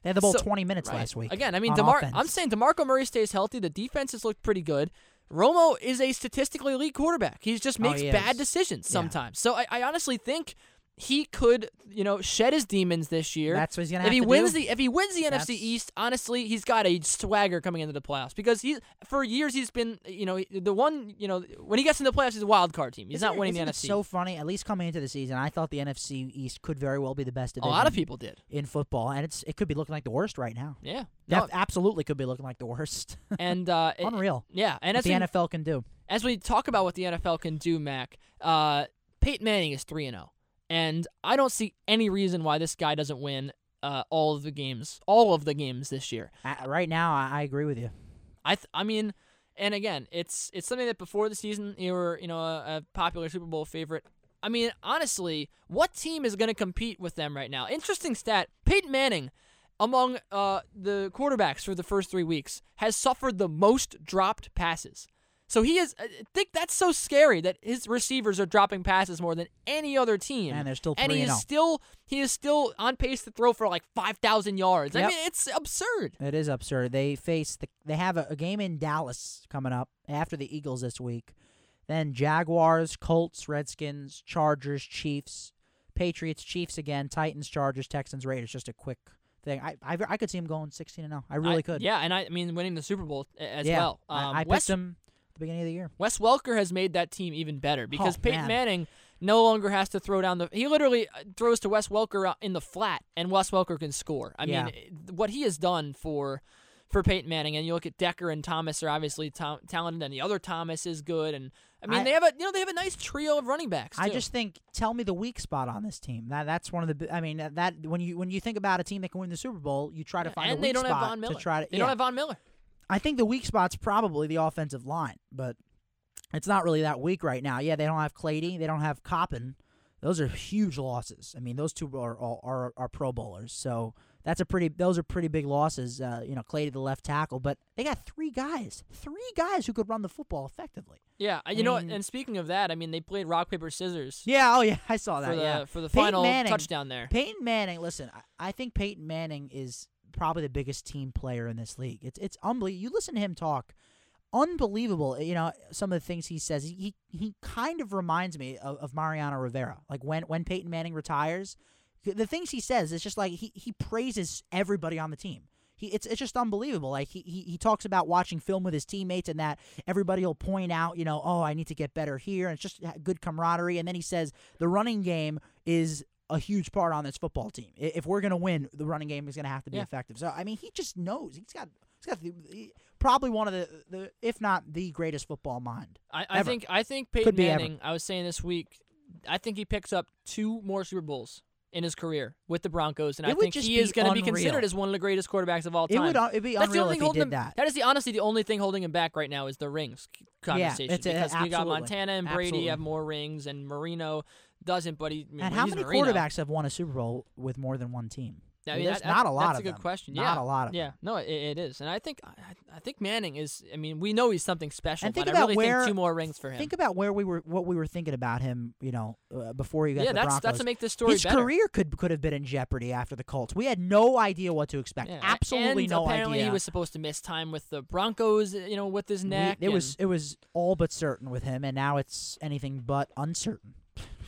they had the ball so- 20 minutes Right. last week. Again, I mean, Demar- offense. I'm saying Demarco Murray stays healthy. The defense has looked pretty good. Romo is a statistically elite quarterback. He just Oh, makes he bad is. decisions Yeah. sometimes. So I, I honestly think he could, you know, shed his demons this year. That's what he's gonna if have he to wins do. the if he wins the That's- NFC East, honestly, he's got a swagger coming into the playoffs because he's for years he's been, you know, the one, you know, when he gets into the playoffs, he's a wild card team. He's Isn't not it- winning the NFC. it so funny. At least coming into the season, I thought the NFC East could very well be the best a division lot of people did. in football, and it's it could be looking like the worst right now. Yeah. No, Def- absolutely could be looking like the worst. and uh, it- Unreal. yeah, and What as the we, NFL can do. as we talk about what the NFL can do, Mac, uh, Peyton Manning is three and zero, and I don't see any reason why this guy doesn't win uh, all of the games, all of the games this year. Uh, right now, I, I agree with you. I, th- I mean, and again, it's it's something that before the season you were you know a, a popular Super Bowl favorite. I mean, honestly, what team is going to compete with them right now? Interesting stat: Peyton Manning, among uh, the quarterbacks for the first three weeks, has suffered the most dropped passes. So he is. I think that's so scary that his receivers are dropping passes more than any other team. And they're still and he is and oh. still he is still on pace to throw for like five thousand yards. I mean, it's absurd. It is absurd. They face the, they have a, a game in Dallas coming up after the Eagles this week. Then Jaguars, Colts, Redskins, Chargers, Chiefs, Patriots, Chiefs again, Titans, Chargers, Texans, Raiders. Just a quick thing. I I, I could see him going 16 and 0. I really I- could. Yeah, and I, I mean winning the Super Bowl as yeah. well. I- Um, I, picked Wes, him the beginning of the year. Wes Welker has made that team even better because Oh, Peyton man. Manning no longer has to throw down the. He literally uh, throws to Wes Welker in the flat, and Wes Welker can score. I Yeah. mean, what he has done for for Peyton Manning, and you look at Decker and Thomas are obviously ta- talented, and the other Thomas is good, and I mean I- they have a you know they have a nice trio of running backs. I just think tell me the weak spot on this team. That that's one of the. I mean that, when you when you think about a team that can win the Super Bowl, you try to find and a they don't spot have Von Miller. to try to. they yeah. don't have Von Miller. I think the weak spot's probably the offensive line, but it's not really that weak right now. Yeah, they don't have Clady, they don't have Koppen. Those are huge losses. I mean, those two are are, are, Pro Bowlers, so that's a pretty. Those are pretty big losses. Uh, you know, Clady the left tackle, but they got three guys, three guys who could run the football effectively. Yeah, I you know, mean- and speaking of that, I mean they played rock paper scissors Yeah. Oh yeah, I saw that. for the yeah. for the Peyton final Manning- touchdown there. Peyton Manning, listen, I, I think Peyton Manning is probably the biggest team player in this league. It's it's unbelievable. You listen to him talk, unbelievable. You know some of the things he says. He he, kind of reminds me of, of Mariano Rivera. Like when when Peyton Manning retires, the things he says is just like he he praises everybody on the team. He, it's it's just unbelievable. Like he, he he talks about watching film with his teammates and that everybody will point out, you know, oh, I need to get better here. And it's just good camaraderie. And then he says the running game is a huge part on this football team. If we're gonna win, the running game is gonna have to be Yeah. effective. So I mean, he just knows. He's got he's got the, he- probably one of the, the if not the greatest football mind. I, I think I think Peyton ever. Manning. I was saying this week. I think he picks up two more Super Bowls in his career with the Broncos, and It I think he is going to be considered as one of the greatest quarterbacks of all It time. would uh, it'd be That's the unreal if he did him. that. That is the honestly the only thing holding him back right now is the rings conversation it's a- because we got. Montana and Brady Absolutely. have more rings, and Marino doesn't. But he And how many Marino. quarterbacks have won a Super Bowl with more than one team? I mean, There's that- not a lot That's of a good them. question. Not yeah, a lot of Yeah, no, it, it is, and I think I, I think Manning is. I mean, we know he's something special, And think but about I really where- think two more rings for him. Think about where we were, what we were thinking about him. You know, uh, before he got yeah, the that's Broncos. that's to make this story His better. career could could have been in jeopardy after the Colts. We had no idea what to expect. Yeah, Absolutely no apparently idea. he was supposed to miss time with the Broncos, you know, with his We- neck. it was it was all but certain with him, and now it's anything but uncertain.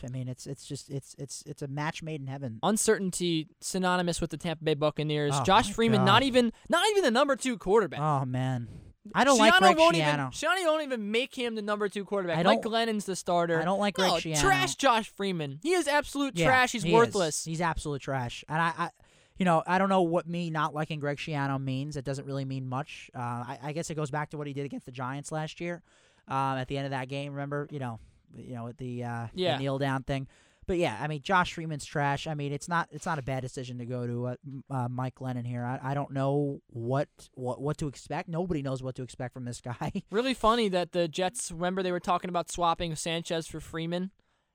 I mean, it's it's just it's it's it's a match made in heaven. uncertainty synonymous with the Tampa Bay Buccaneers. Oh, Josh Freeman, God. not even not even the number two quarterback. Oh man, I don't like Schiano Greg won't Schiano. even Schiano won't even make him the number two quarterback. I Mike don't- Glennon's the starter. I don't like Greg no, Schiano. trash Josh Freeman. He is absolute Yeah, trash. He's he is. worthless. He's absolute trash. And I, I, you know, I don't know what me not liking Greg Schiano means. It doesn't really mean much. Uh, I, I guess it goes back to what he did against the Giants last year. Um, at the end of that game, remember, you know, you know, with the, uh, the kneel down thing. But yeah, I mean, Josh Freeman's trash. I mean, it's not it's not a bad decision to go to uh, uh, Mike Glennon here. I, I don't know what, what what to expect. Nobody knows what to expect from this guy. Really funny that the Jets. Remember they were talking about swapping Sanchez for Freeman,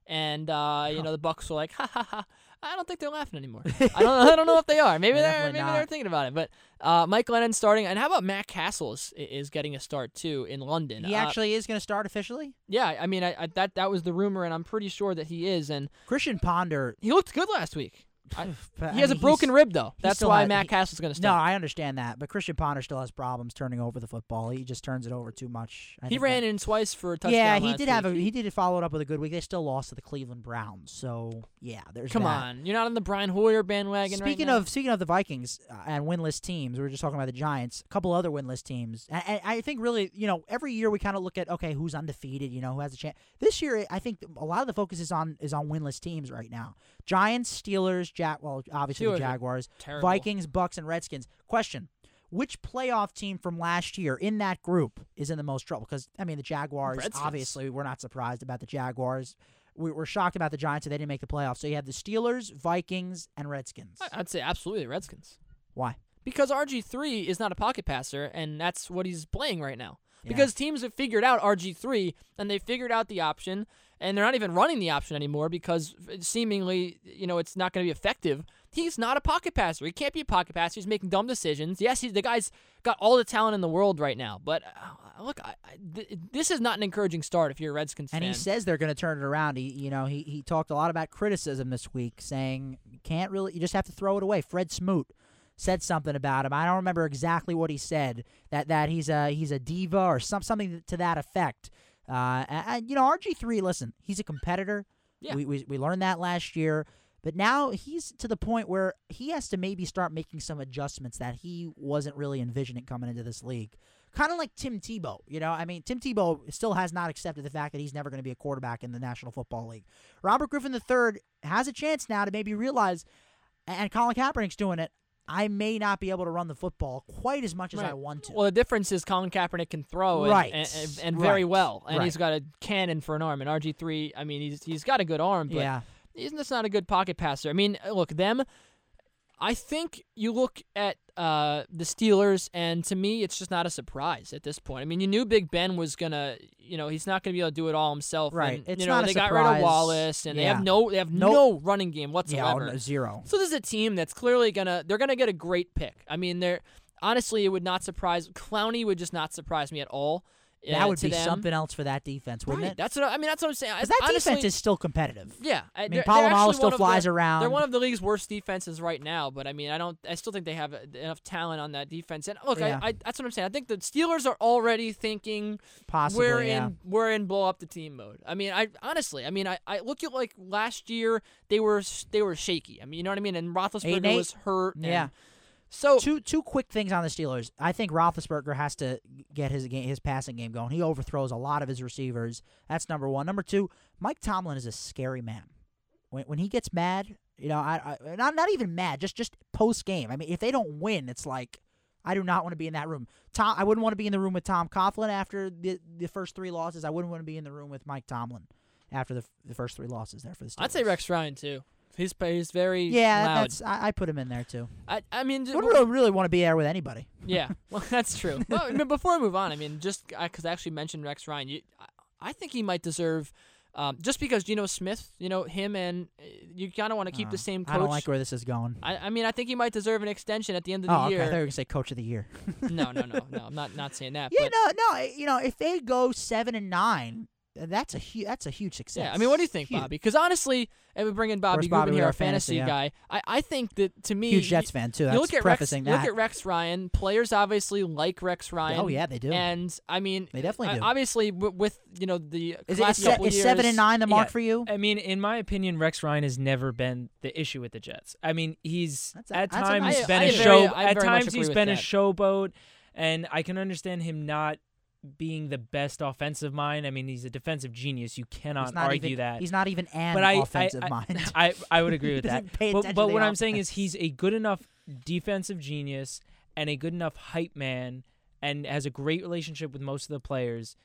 and uh, you know the Bucks were like, ha ha ha. I don't think they're laughing anymore. I don't. I don't know if they are. Maybe They're. Maybe they're thinking about it. But uh, Mike Glennon starting, and how about Matt Cassel is, is getting a start too in London? he Uh, actually is going to start officially. yeah, I mean, I, I, that that was the rumor, and I'm pretty sure that he is. And Christian Ponder. he looked good last week. I, but, he I has mean, a broken rib though. That's why has- Matt he- Cassel's going to stay. No. I understand that, but Christian Ponder still has problems turning over the football. He just turns it over too much. I he ran that- in twice for a touchdown. Yeah, he did have a he did follow it up with a good week. They still lost to the Cleveland Browns, so yeah, there's Come that. on, you're not on the Brian Hoyer bandwagon right Speaking now? of speaking of the Vikings uh, and winless teams, we were just talking about the Giants. A couple other winless teams, and I think really, you know, every year we kind of look at okay, who's undefeated, you know, who has a chance. This year, I think a lot of the focus is on is on winless teams right now. Giants, Steelers, Jack, well, obviously Steelers the Jaguars. Vikings, Bucks, and Redskins. Question: Which playoff team from last year in that group is in the most trouble? Because I mean, the Jaguars. Redskins. Obviously, we're not surprised about the Jaguars. We were shocked about the Giants that they didn't make the playoffs. So you have the Steelers, Vikings, and Redskins. I'd say absolutely the Redskins. Why? Because RG3 is not a pocket passer, and that's what he's playing right now. Yeah. Because teams have figured out RG3, and they figured out the option, and they're not even running the option anymore because seemingly, you know, it's not going to be effective. He's not a pocket passer. He can't be a pocket passer. He's making dumb decisions. Yes, he, the guy's got all the talent in the world right now, but uh, look, I, I, th- this is not an encouraging start if you're a Redskins And fan. he says they're going to turn it around. He, you know, he, he talked a lot about criticism this week, saying you can't really, you just have to throw it away. Fred Smoot said something about him. I don't remember exactly what he said. That that he's a he's a diva or some something to that effect. Uh, and, you know, RG three. Listen, he's a competitor. Yeah. We, we we learned that last year. But now he's to the point where he has to maybe start making some adjustments that he wasn't really envisioning coming into this league. Kind of like Tim Tebow, you know. I mean, Tim Tebow still has not accepted the fact that he's never going to be a quarterback in the National Football League. Robert Griffin III has a chance now to maybe realize, and Colin Kaepernick's doing it. I may not be able to run the football quite as much as I want to. Well, the difference is Colin Kaepernick can throw and, Right. and, and, and very Right. well, and Right. he's got a cannon for an arm. And RG three, I mean, he's he's got a good arm, but yeah, he's just not a good pocket passer. I mean, look them. I think you look at uh, the Steelers, and to me, it's just not a surprise at this point. I mean, you knew Big Ben was gonna, you know, he's not gonna be able to do it all himself. Right. And, It's you know, not a they got rid of. Wallace, and they have no, they have Nope. no running game yeah, whatsoever. no, zero. So this is a team that's clearly gonna they're gonna get a great pick. I mean, they're honestly it would not surprise Clowney would just not surprise me at all. Uh, That would be them. something else for that defense, wouldn't Right. it? That's what I I mean. That's what I'm saying. I- that honestly, defense is still competitive. yeah. I mean, they're Polamalu actually still flies the, around. They're one of the league's worst defenses right now, but I mean, I don't. I still think they have enough talent on that defense. And look, Yeah. I, I, that's what I'm saying. I think the Steelers are already thinking Possibly, we're yeah. in we're in blow up the team mode. I mean, I honestly, I mean, I, I look at like last year they were they were shaky. I mean, you know what I mean? And Eight Roethlisberger and eight. was hurt. and- Yeah. So two two quick things on the Steelers. I think Roethlisberger has to get his game, his passing game going. He overthrows a lot of his receivers. That's number one. Number two, Mike Tomlin is a scary man. When when he gets mad, you know, I, I not not even mad, just just post game. I mean, if they don't win, it's like I do not want to be in that room. Tom, I wouldn't want to be in the room with Tom Coughlin after the the first three losses. I wouldn't want to be in the room with Mike Tomlin after the the first three losses there for the Steelers. I'd say Rex Ryan too. He's he's very Yeah, loud. that's I, I put him in there too. I I mean, Would really really want to be there with anybody. yeah. Well, that's true. well, I mean, before I move on, I mean, just because I actually mentioned Rex Ryan, you, I, I think he might deserve. Um, just because Geno Smith, you know him, and uh, you kind of want to keep Uh, the same coach. I don't like where this is going. I, I mean, I think he might deserve an extension at the end of Oh, the okay. I year. thought you were gonna say coach of the year. no, no, no, no. I'm not not saying that. yeah, but no, no. You know, if they go seven and nine, that's a hu- that's a huge success. Yeah, I mean, what do you think, Huge. Bobby? Because honestly, and we bring in Bobby course, Bobby Gubin here, our our fantasy, fantasy, yeah. guy. I, I think that to me, Huge Jets you, fan too. you look at Rex, prefacing you look at Rex Ryan. Players obviously like Rex oh, Ryan. Oh yeah, they do. And I mean, They definitely I- do. obviously w- with you know the is it last is, se- couple is seven and nine the mark Yeah. for you? I mean, in my opinion, Rex Ryan has never been the issue with the Jets. I mean, he's a- at that's a times been I- a I show. very- at times agree he's with been a showboat, and I can understand him not being the best offensive mind. I mean, he's a defensive genius. You cannot argue even, that. He's not even an but I, offensive I, I, mind. I, I would agree with that. But, but what I'm saying is he's a good enough defensive genius and a good enough hype man, and has a great relationship with most of the players.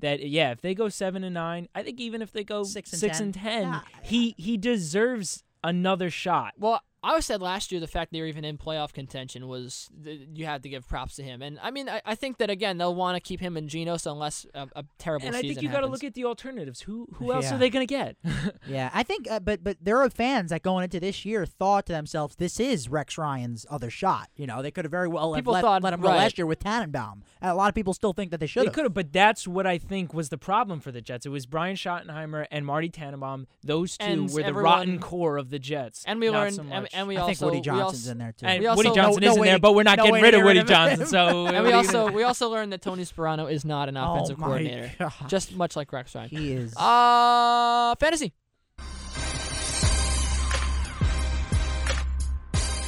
That yeah, if they go seven and nine, I think even if they go Six and six 10. and ten, Yeah. he he deserves another shot. Well, I always said last year the fact they were even in playoff contention was you had to give props to him, and I mean I, I think that again they'll want to keep him and Geno so unless a, a terrible And I think you got to look at the alternatives. Who who else Yeah. are they going to get? yeah, I think, uh, but but there are fans that going into this year thought to themselves, "This is Rex Ryan's other shot." You know, they could have very well have People let, thought- let him go right. last year with Tannenbaum. And a lot of people still think that they should have. They could have, but that's what I think was the problem for the Jets. It was Brian Schottenheimer and Marty Tannenbaum. Those two And were the rotten core of the Jets. and we learned so and, much. and we I think also Woody we Johnson's also, in there too. And we Woody Johnson no- is no in way there, to- but we're not no getting rid of Woody rid of. Johnson. So and we also we also learned that Tony Sparano is not an Oh offensive my coordinator, God. just much like Rex Ryan. he is. Uh, fantasy.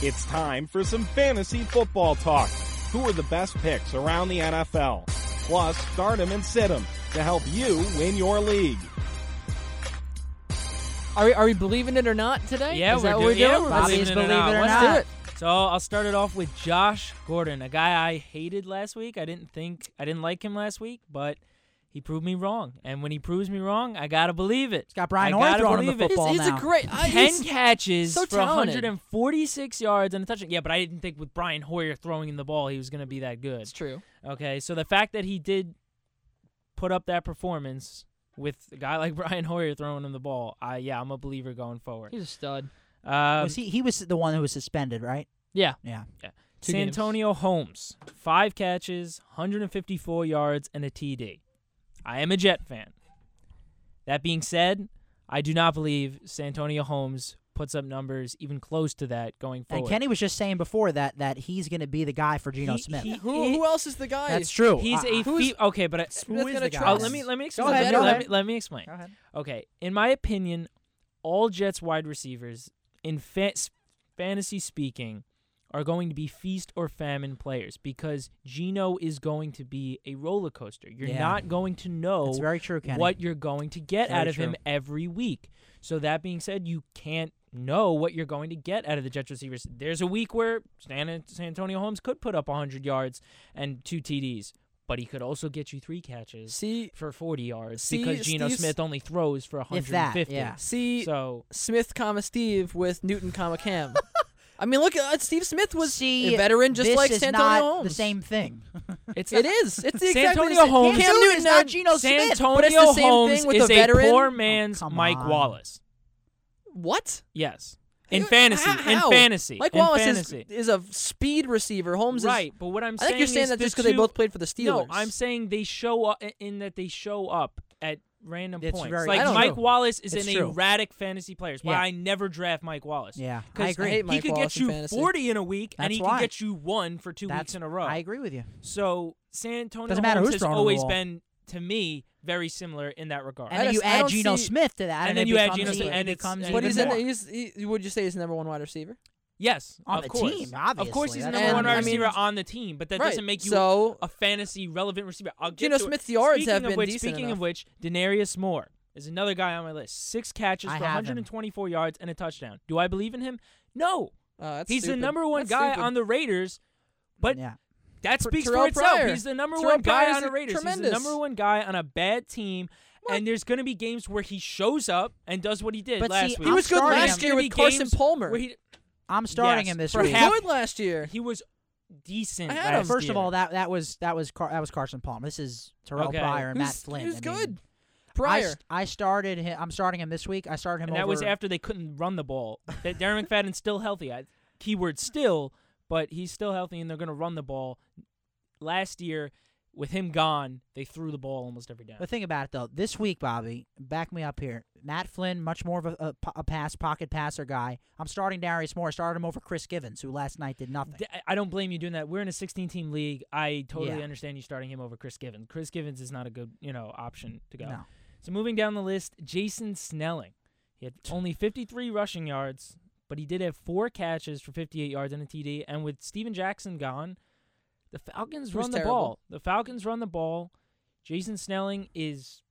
It's time for some fantasy football talk. Who are the best picks around the NFL? Plus, start start 'em and sit sit 'em to help you win your league. Are we, are we believing it or not today? Yeah, is we're that doing- what we're yeah, doing? we're Bobby's believing it or believe it not. or Let's not. do it. So I'll start it off with Josh Gordon, a guy I hated last week. I didn't think I didn't like him last week, but he proved me wrong. And when he proves me wrong, I gotta believe it. He's got Brian I Hoyer gotta throwing him the believe it. football He's, he's now. a great. I, Ten he's, catches so for talented. 146 yards and a touchdown. Yeah, but I didn't think with Brian Hoyer throwing him the ball, he was gonna be that good. it's true. Okay, so the fact that he did put up that performance with a guy like Brian Hoyer throwing him the ball, I yeah, I'm a believer going forward. He's a stud. Um, was he, he was the one who was suspended, right? Yeah. Yeah. Two games. Santonio Holmes, five catches, 154 yards, and a TD. I am a Jet fan. That being said, I do not believe Santonio Holmes puts up numbers even close to that going forward. And Kenny was just saying before that that he's going to be the guy for Geno He- Smith. he- Who, who else is the guy? That's true. He's Uh, a who's- fe- okay, but I, Who is the guy? oh, let me let me Go explain. ahead, let, go me- ahead. let me explain. Go ahead. Okay, in my opinion, all Jets wide receivers, in fa- fantasy speaking, are going to be feast or famine players because Geno is going to be a roller coaster. You're Yeah. not going to know That's very true, Kenny. what you're going to get Very out of him every week. So that being said, you can't know what you're going to get out of the Jets receivers. There's a week where San, Santonio Holmes could put up 100 yards and two TDs, but he could also get you three catches See, for 40 yards See, because Geno Steve's- Smith only throws for If that, 150. yeah. see, So Smith, comma Steve with Newton, comma Cam. I mean, look at Steve Smith was See, a veteran just this like is Santonio not Holmes. the same thing. it's It not- is. It's the exactly Santonio the same. Holmes- Cam Cam Newton Newton is not Geno Smith. Santonio but it's the same Holmes thing with is a veteran. poor Oh, man's come Mike on. Wallace. What? Yes. In How- fantasy, in fantasy, Mike in Wallace fantasy. is, is a speed receiver. Holmes right. is. But what I'm I saying think you're saying is that the just because they two- both played for the Steelers. No, I'm saying they show up in that they show up at random It's points. very like I don't Mike know. Wallace is It's an true. erratic fantasy player. It's Why Yeah. I never draft Mike Wallace. yeah, I 'Cause agree. I hate he could Wallace get in you fantasy. 40 in a week, and That's he why. could get you one for two That's, weeks in a row. I agree with you. So Santonio Doesn't matter Holmes who's has throwing the always ball. been, to me, very similar in that regard. And then you I add don't Geno see- Smith to that, And and, then it you add becomes Geno even- Smith, and it it's- becomes and But even he's in. more. The, he's. He, would you say he's the number one wide receiver? yes, On of the course. team, Of course, he's the obviously. number And, one wide I mean- receiver on the team, but that right. doesn't make you so. a fantasy relevant receiver. I'll get Geno to it. Smith's yards speaking have of been which, decent Speaking enough. of which, Denarius Moore is another guy on my list. Six catches I for have him. 124 yards and a touchdown. Do I believe in him? No. Uh, that's He's the number one That's guy stupid. on the Raiders, but yeah, that speaks Terrell for itself. Pryor. He's the number Terrell one guy Pryor's on the a- Raiders. He's the number one guy on a bad team, and there's going to be games where he shows up and does what he did But last see, week. He was good last year with Carson Palmer. where he- I'm starting Yes, him this for week. half- good last year. He was decent. I had him. last First of all, that that was that was Car- that was Carson Palmer. This is Terrell Okay. Pryor and Matt Who's- Flynn. who's I mean, good? I, Pryor. s- I started him. I'm starting him this week. I started him and over. that was after they couldn't run the ball. That Darren McFadden's still healthy. I, keyword still, but he's still healthy, and they're going to run the ball. Last year, with him gone, they threw the ball almost every down. The thing about it though, this week, Bobby, back me up here. Matt Flynn, much more of a, a, a pass pocket passer guy. I'm starting Darius Moore. I started him over Chris Givens, who last night did nothing. I don't blame you doing that. We're in a 16-team league. I totally Yeah. understand you starting him over Chris Givens. Chris Givens is not a good, you know, option to go. No. So moving down the list, Jason Snelling. He had only 53 rushing yards, but he did have four catches for 58 yards and a TD. And with Steven Jackson gone, the Falcons run the terrible. ball. The Falcons run the ball. Jason Snelling is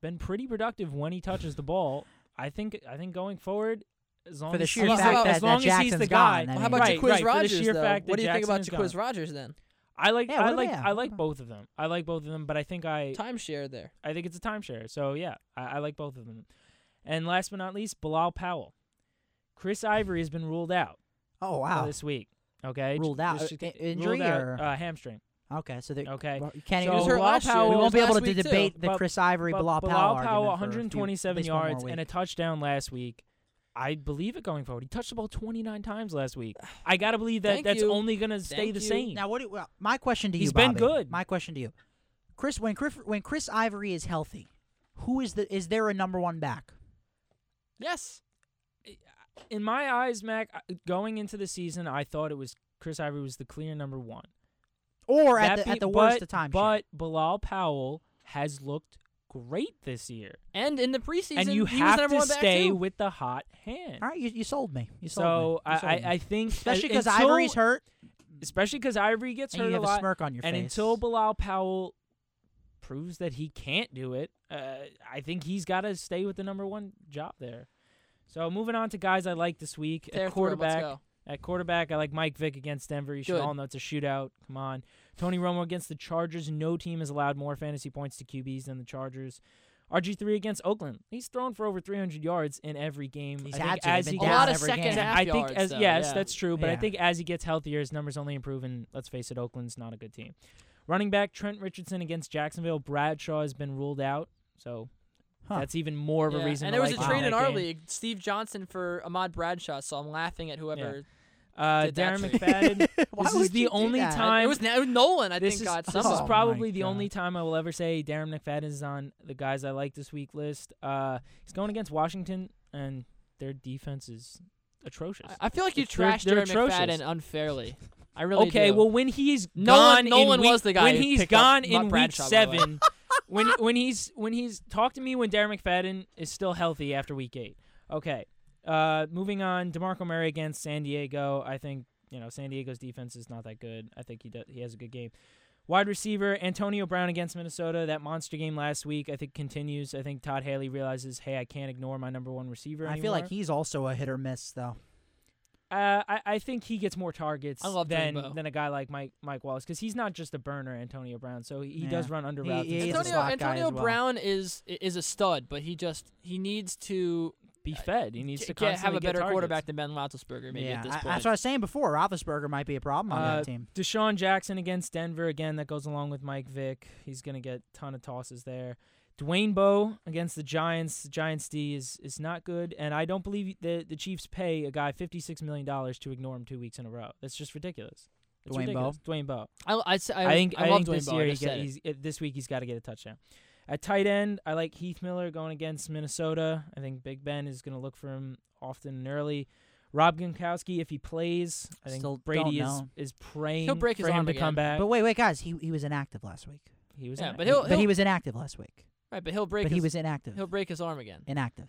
been pretty productive when he touches the ball. I think. I think going forward, as long For the as sheer he's fact the, that- as long that as he's the guy. gone, I Well, how about right, Jacquizz right, Rodgers, sheer though? what do you think about Jackson Jacquizz. Rodgers then? I like. Yeah, I what like. I like both of them. I like both of them, but I think I. Timeshare there. I think it's a timeshare. So yeah, I, I like both of them. And last but not least, Bilal Powell. Chris Ivory has been ruled out Oh wow. this week. Okay, Ruled out. just Uh, injury ruled out, or- uh, hamstring. Okay, so they Okay, well, can't So even. Bilal. Powell, we won't be able to week, too. debate the But- Chris Ivory but Bilal Bilal Powell Powell, a few- 127 at least one more yards and a touchdown last week. I believe it going forward. He touched the ball 29 times last week. I gotta believe that Thank that's you. only gonna stay Thank the you. same. Now, what? Do, well, my question to you, He's been good. My question to you, Chris. When Chris when Chris Ivory is healthy, who is the is there a number one back? Yes. In my eyes, Mac, going into the season, I thought it was Chris Ivory was the clear number one. Or at That the, at the worst but, of times. But Bilal Powell has looked great this year, And in the preseason, and you he was have the to stay with the hot hand. all right, you, you sold me. You sold so me. You I, sold I, me. I think, especially because until- Ivory's hurt, especially because Ivory gets and hurt you have a a, lot, smirk on your and face. until Bilal Powell proves that he can't do it, uh, I think he's got to stay with the number one job there. So moving on to guys I like this week Fair at quarterback. go. At quarterback, I like Mike Vick against Denver. You should Good. all know it's a shootout. Come on. Tony Romo against the Chargers. No team has allowed more fantasy points to QBs than the Chargers. RG3 against Oakland. He's thrown for over 300 yards in every game. He's I had to. as he been A lot of every second game. half I think yards, as though, yes, yeah. that's true. But I think as he gets healthier, his numbers only improve. And let's face it, Oakland's not a good team. Running back Trent Richardson against Jacksonville. Bradshaw has been ruled out, so Huh. that's even more of a Yeah, reason. And there was like a trade in our game. league, Steve Johnson for Ahmad Bradshaw. So I'm laughing at whoever. Uh, Darren. McFadden. Why this is the only that? time. It was, it was Nolan, I this think, is, got this is Oh probably my the only time I will ever say Darren McFadden is on the guys I like this week list. Uh, he's going against Washington, and their defense is atrocious. I- I feel like you They're- trashed they're Darren atrocious. McFadden unfairly. I really okay, do. well when he's Nolan- gone Nolan in week, was the guy when who he's picked up gone in week Bradshaw, by seven, when when he's when he's talk to me when Darren McFadden is still healthy after week eight. Okay, uh, moving on, Demarco Murray against San Diego. I think you know San Diego's defense is not that good. I think he does, he has a good game. Wide receiver Antonio Brown against Minnesota. That monster game last week, I think continues. I think Todd Haley realizes, hey, I can't ignore my number one receiver. I feel like he's also a hit or miss, though. Uh, I, I think he gets more targets than Dreamboat. than a guy like Mike Mike Wallace because he's not just a burner, Antonio Brown. So he, he Yeah. does run under He- routes. he and is a stuff. Antonio Antonio as well. Brown is is a stud, but he just he needs to be fed. He needs to get, have a better targets. quarterback than Ben Roethlisberger. Maybe yeah, at this I- point. that's what I was saying before. Roethlisberger might be a problem on Uh, that team. DeSean Jackson against Denver again. That goes along with Mike Vick. He's gonna get a ton of tosses there. Dwayne Bowe against the Giants. The Giants D is is not good, and I don't believe the the Chiefs pay a guy fifty six million dollars to ignore him two weeks in a row. That's just ridiculous. It's Dwayne ridiculous. Dwayne Bowe. I, I, I, I think I, I, love think Dwayne this Bowe, year he get, he's it, this week he's got to get a touchdown. At tight end, I like Heath Miller going against Minnesota. I think Big Ben is going to look for him often and early. Rob Gronkowski, if he plays, I think Still Brady is is praying He'll break his for him arm to come back. But wait, wait, guys, he he was inactive last week. he was Yeah, in but he'll- but he was inactive last week. Right, but he'll break. But his, he was inactive. He'll break his arm again. Inactive.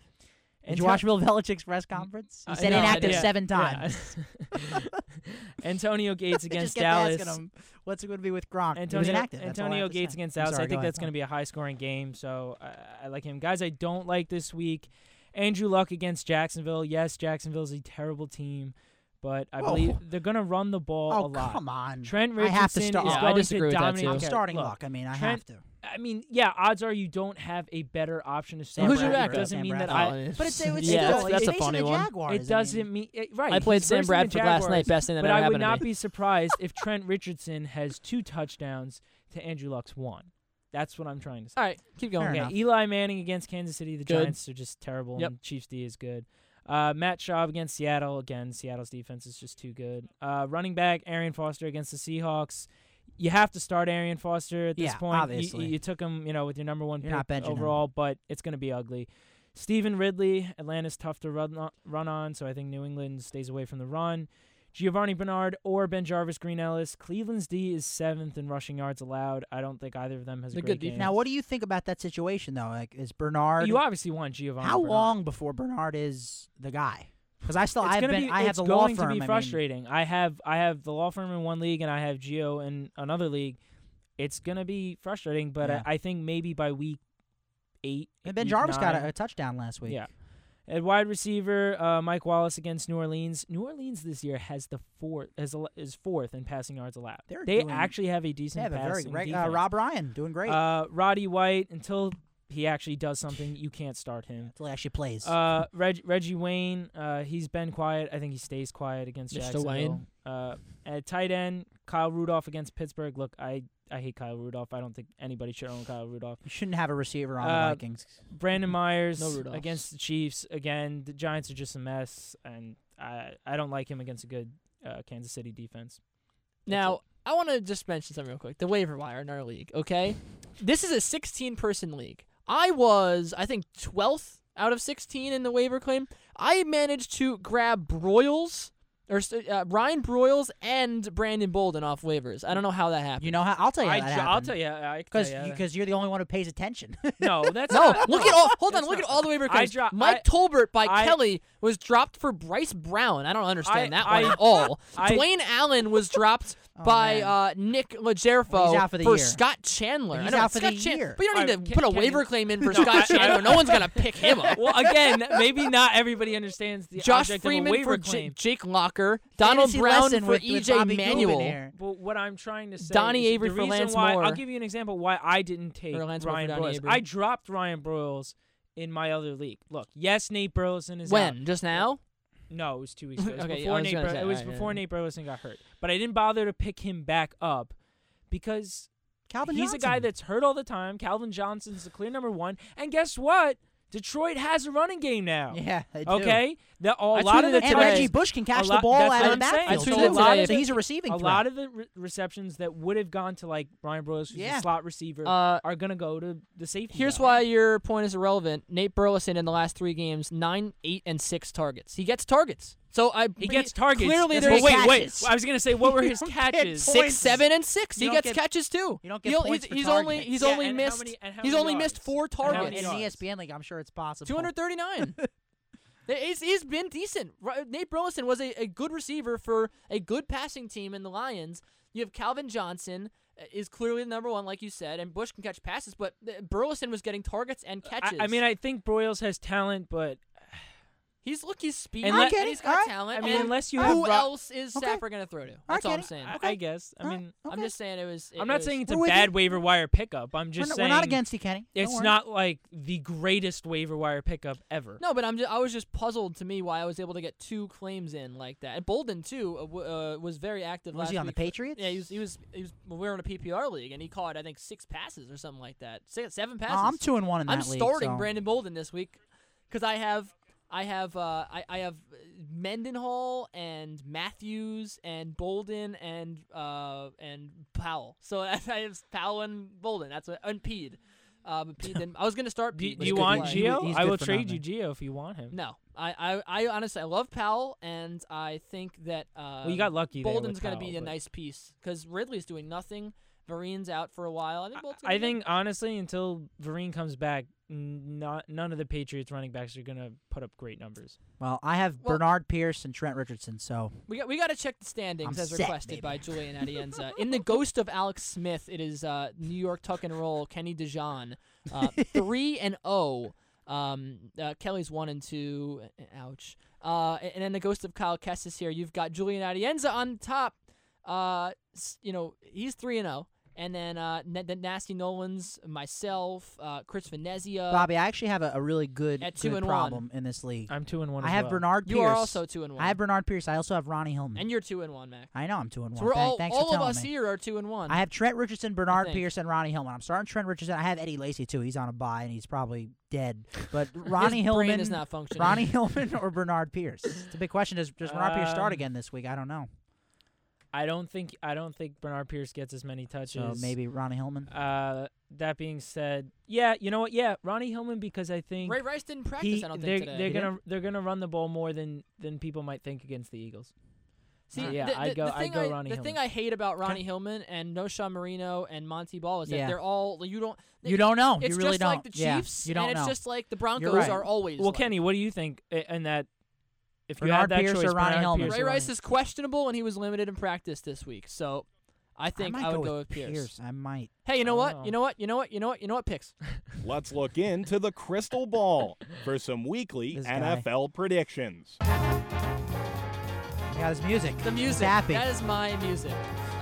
And Did you watch Bill Belichick's press conference? He I said know, I inactive did. seven Yeah. times. Antonio Gates against just kept asking Dallas. him, What's it going to be with Gronk? he was Antonio, inactive. That's all I Antonio Gates say. against Dallas. sorry, I think go that's going to be a high scoring game, so I, I like him. Guys I don't like this week Andrew Luck against Jacksonville. Yes, Jacksonville's a terrible team, but I Whoa. believe they're going to run the ball Oh, a lot. come on. Trent I Richardson have to start- is Yeah, I going disagree to with that, dominate. too. I'm starting look, Luck. I mean, I Trent- have to. I mean, yeah, odds are you don't have a better option to Sam. Who's your It backup? doesn't Sam mean that I. Oh, But it's, it's yeah, still, that's, he's a facing funny one. Jaguars, It doesn't mean it, right. I played Sam versing the Bradford last night. Best thing that but ever I would happened to not me. be surprised if Trent Richardson has two touchdowns to Andrew Luck's one. That's what I'm trying to say. All right, keep going. Yeah. Eli Manning against Kansas City. The Good. Giants are just terrible, Yep. and Chiefs D is good. Uh, Matt Schaub against Seattle. Again, Seattle's defense is just too good. Uh, running back Arian Foster against the Seahawks. You have to start Arian Foster at this Yeah, point. You- obviously. You, you took him, you know, with your number one You're pick benching him. overall, but it's going to be ugly. Stevan Ridley, Atlanta's tough to run on, run on, so I think New England stays away from the run. Giovanni Bernard or BenJarvus Green Ellis. Cleveland's D is seventh in rushing yards allowed. I don't think either of them has They're a good game. defense. Now, what do you think about that situation though? Like, is Bernard? you obviously want Giovanni. how Bernard. long before Bernard is the guy? Because I still it's I've been be, I have it's the law going firm. to be frustrating. I have I have the law firm in one league and I have Geo in another league. It's gonna be frustrating, but Yeah. I, I think maybe by week eight. and BenJarvus got a, a touchdown last week. Yeah. At wide receiver, uh, Mike Wallace against New Orleans. New Orleans this year has the fourth is, al- is fourth in passing yards allowed. They're they doing- actually have a They decent have a very uh. Rob Ryan doing great. Uh, Roddy White until he actually does something, you can't start him. until he actually plays. Uh, Reg- Reggie Wayne, uh, he's been quiet. I think he stays quiet against Mr. Jacksonville. Wayne. Uh, at tight end, Kyle Rudolph against Pittsburgh. Look, I, I hate Kyle Rudolph. I don't think anybody should own Kyle Rudolph. you shouldn't have a receiver on the uh, Vikings. Brandon Myers No Rudolphs. against the Chiefs. Again, the Giants are just a mess, and I I don't like him against a good uh, Kansas City defense. Now, I want to just mention something real quick. The waiver wire in our league, okay? This is a 16 person league. I was, I think, 12th out of 16 in the waiver claim. I managed to grab Broyles, or uh, Ryan Broyles and Brandon Bolden off waivers. I don't know how that happened. You know how? I'll tell you I how that ju- I'll tell you. Because because because you're the only one who pays attention. no, that's no, not, look no, at all. Hold on, that's look at all the waiver I claims. dro- Mike I- Tolbert by I- Kelly was dropped for Bryce Brown. I don't understand I- that one at all. I- Dwayne Allen was dropped Oh, by uh, Nick Legerfo Well, he's for year. Scott Chandler. He's I know, out for Scott the Chan- year. But you don't need Alright, to Ken- put a waiver claim in for No, Scott I- I- Chandler. no one's gonna pick him up. well, again, maybe not everybody understands the Josh object Freeman of a waiver for J- claim. Jake Locker, Donald Fantasy Brown lesson for with, with EJ Bobby Goodwin Manuel. here. But what I'm trying to say, Donnie is Avery the for reason Lance why, Moore. I'll give you an example why I didn't take Lance Moore for Ryan Donnie Broyles. Avery. I dropped Ryan Broyles in my other league. Look, yes, Nate Burleson is out. When? Just now? No, it was two weeks ago. It was Okay, I before Nate. gonna Bur- say, it was alright, before yeah. Nate Burleson got hurt. But I didn't bother to pick him back up because Calvin he's a guy that's hurt all the time. Calvin Johnson's the clear number one. And guess what? Detroit has a running game now. Yeah, they do. Okay, the, a I lot of the it And today. Reggie Bush can catch A the ball that's out what of the I'm saying. backfield. I so a lot of, so he's a receiving a threat. lot of the re- receptions that would have gone to like Brian Burles, who's Yeah. a slot receiver, Uh, are gonna go to the safety. Here's guy. why your point is irrelevant. Nate Burleson in the last three games, nine, eight, and six targets. He gets targets. So I he gets targets. Clearly, there's But wait, wait. I was gonna say, what were his catches? six, seven, and six. You he gets get- catches too. you don't get He'll- points he's, for he's only he's Yeah, only and how missed many- and how he's only yards? missed four And how many targets. in the? ESPN league, I'm sure it's possible. 239. he's, he's been decent. Nate Burleson was a, a good receiver for a good passing team in the Lions. You have Calvin Johnson uh, is clearly the number one, like you said, and Bush can catch passes, but uh, Burleson was getting targets and catches. I, I mean, I think Broyles has talent, but he's look, he's speedy, And let- and I get he's it. got Alright. talent. I mean, and unless you who have else is Okay. Stafford going to throw to? That's all I'm saying. I, Okay. I guess. I Alright. mean, I'm just saying it was. it I'm not was- saying it's a bad you. waiver wire pickup. I'm We're just saying we're not against you, Kenny. Don't it's worry. not like the greatest waiver wire pickup ever. No, but I'm just, I was just puzzled to me why I was able to get two claims in like that. And Bolden too uh, w- uh, was very active Was last he on the. Patriots? Yeah, he was. He was. He was. We were in a PPR league, and he caught I think six passes or something like that. Six, seven passes. Oh, I'm two and one in that I'm league. starting so. Brandon Bolden this week because I have. I have uh, I, I have Mendenhall and Matthews and Bolden and uh, and Powell. So I have Powell and Bolden. That's what and Pead. But Pead didn't. I was gonna start. Do, Pead, do you want play. Geo? He's I will for trade you nothing. Geo if you want him. No, I, I, I honestly I love Powell, and I think that uh, Well, you got lucky. Bolden's going to be Powell, a but- nice piece because Ridley's doing nothing. Vereen's out for a while. I think. Bolden's I think honestly, until Vereen comes back, n- not none of the Patriots running backs are gonna put up great numbers. Well, I have Well- Bernard Pierce and Trent Richardson. So we got we got to check the standings I'm as set, requested baby. by Julian Adienza. In the ghost of Alex Smith, it is uh, New York tuck and roll. Kenny Dijon, uh, three and zero. Um, uh, Kelly's one and two. Ouch. Uh, and and then the ghost of Kyle Kessis here. You've got Julian Adienza on top. Uh, you know he's three and zero. And then uh, N- the Nasty Nolans, myself, uh, Chris Venezia. Bobby, I actually have a, a really good, At two good and one. problem in this league. I'm two and one. I as have well. Bernard Pierce. You are also two and one. I have Bernard Pierce. I also have Ronnie Hillman. and you're two and one, Mac. I know I'm two and one. So one. we're Thank- all thanks all for of telling us me. here are two and one. I have Trent Richardson, Bernard think. Pierce, and Ronnie Hillman. I'm starting Trent Richardson. I have Eddie Lacy too. He's on a bye and he's probably dead. But Ronnie His Hillman, brain is not functioning. Ronnie Hillman or Bernard Pierce? It's a big question. Does, does Bernard Pierce start Um, again this week? I don't know. I don't think I don't think Bernard Pierce gets as many touches. So maybe Ronnie Hillman. Uh, that being said, yeah, you know what? Yeah, Ronnie Hillman because I think Ray Rice didn't practice. he, I don't they're, think today. they're gonna they're gonna run the ball more than than people might think against the Eagles. See, Uh, yeah, the, I'd the- go- I'd go I, Ronnie The Hillman. thing I hate about Ronnie Hillman and Knowshon Moreno and Montee Ball is that Yeah. they're all you don't. You don't know. It's you really just don't. like the Yeah, Chiefs, you don't and know. it's just like the Broncos right. are always. Well, like. Kenny, what do you think? i- In that, if you Bernard had that Pierce choice, or Ronnie Bernard Hillman? Pierce Ray or Rice Ronnie- is questionable, and he was limited in practice this week. So, I think might I, go would go with with Pierce. I might. Hey, you know I what? don't You know. know what? You know what? You know what? You know what? You know what? Picks. Let's look into the crystal ball for some weekly This guy. NFL predictions. Yeah, got his music. The music. happy. That is my music.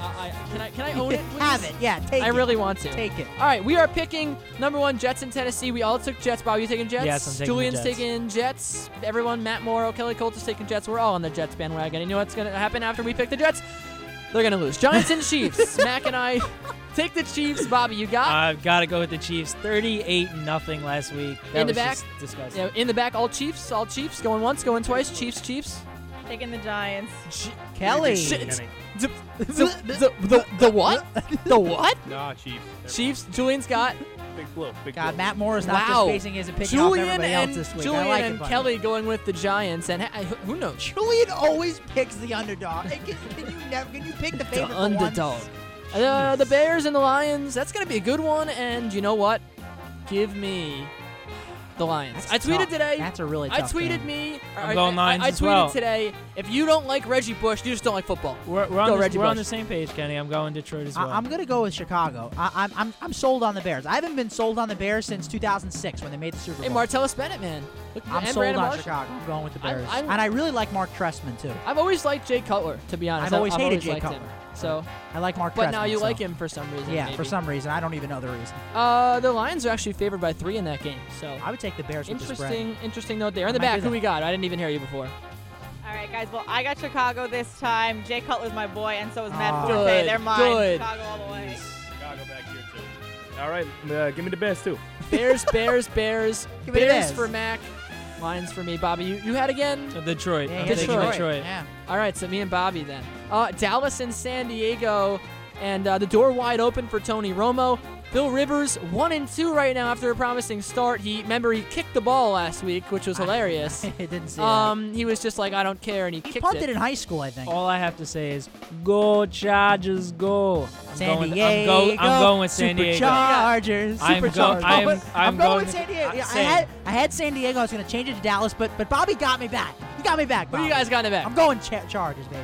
Uh, I can I can I own it? Please? Have it. Yeah, take it. I it. really want to. Take it. All right, we are picking number one Jets in Tennessee. We all took Jets. Bob, you taking Jets? Yes, I'm taking the Julian's Jets. taking Jets. Everyone, Matt Morrow, Kelly Colt is taking Jets. We're all on the Jets bandwagon. And you know what's gonna happen after we pick the Jets? They're gonna lose. Giants and Chiefs. Mac and I take the Chiefs. Bobby, you got I've got to go with the Chiefs. 38 nothing last week. That In the was back? just disgusting. yeah, in the back. All Chiefs. All Chiefs. Going once. Going twice. Chiefs. Chiefs. Taking the Giants. Kelly. Shit. The, the, the, the, the what? The what? Nah, Chiefs. Chiefs. Julian Scott. Big blue. Big God, blue. Matt Moore is not Wow. just basing his opinion off Julian everybody and else this week. Julian I like and it, buddy. Kelly going with the Giants. And ha- who knows? Julian always picks the underdog. Hey, can, can you never? Can you pick the the favorite for underdog. once? Uh, the Bears and the Lions. That's gonna be a good one. And you know what? Give me the Lions. That's I tweeted tough. today. That's a really I tough tweeted game. me. I'm I- going I, Lions I, I as tweeted well. today. If you don't like Reggie Bush, you just don't like football. We're, we're, on, Go the, Reggie we're on the same page, Kenny. I'm going Detroit as well. I, I'm gonna go with Chicago. I, I'm I'm I'm sold on the Bears. I haven't been sold on the Bears since 2006 when they made the Super Bowl. Hey, Martellus Bennett, man. Look, I'm and sold Brandon on Marshall. Chicago. I'm going with the I'm- Bears, I'm- and I really like Mark Trestman too. I've always liked Jay Cutler, to be honest. I've always hated always Jay liked Cutler. him. So, I like Mark but Trestman. now you so- like him for some reason. Yeah, maybe. for some reason I don't even know the reason. Uh, the Lions are actually favored by three in that game. So I would take the Bears with the spread. interesting, interesting note there. In the back, who we got? I didn't even hear you before. All right, guys. Well, I got Chicago this time. Jay Cutler's my boy, and so is Matt Aw. Forte. Good, They're mine. good. Chicago all the way. Chicago back here too. All right, uh, give me the best too. Bears, Bears, Bears. Give me the Bears Bears. for Mac. Lions for me. Bobby, you, you had again? Uh, Detroit. Yeah, I'm yeah, taking Detroit. Detroit. Yeah. All right, so me and Bobby then. Uh, Dallas and San Diego, and uh, the door wide open for Tony Romo. Bill Rivers, one and two right now after a promising start. He remember he kicked the ball last week, which was hilarious. I didn't see um, he was just like, I don't care, and he that. He kicked punted it. in high school, I think. All I have to say is, go Chargers, go. I'm San going, Diego. I'm, go, I'm going with San Diego. Superchargers. I'm go- Superchargers. I'm- going- I'm going going with San Diego. uh, Yeah, I had I had San Diego. I was going to change it to Dallas, but but Bobby got me back. He got me back. Who do you guys got in the back? I'm going cha- Chargers, baby.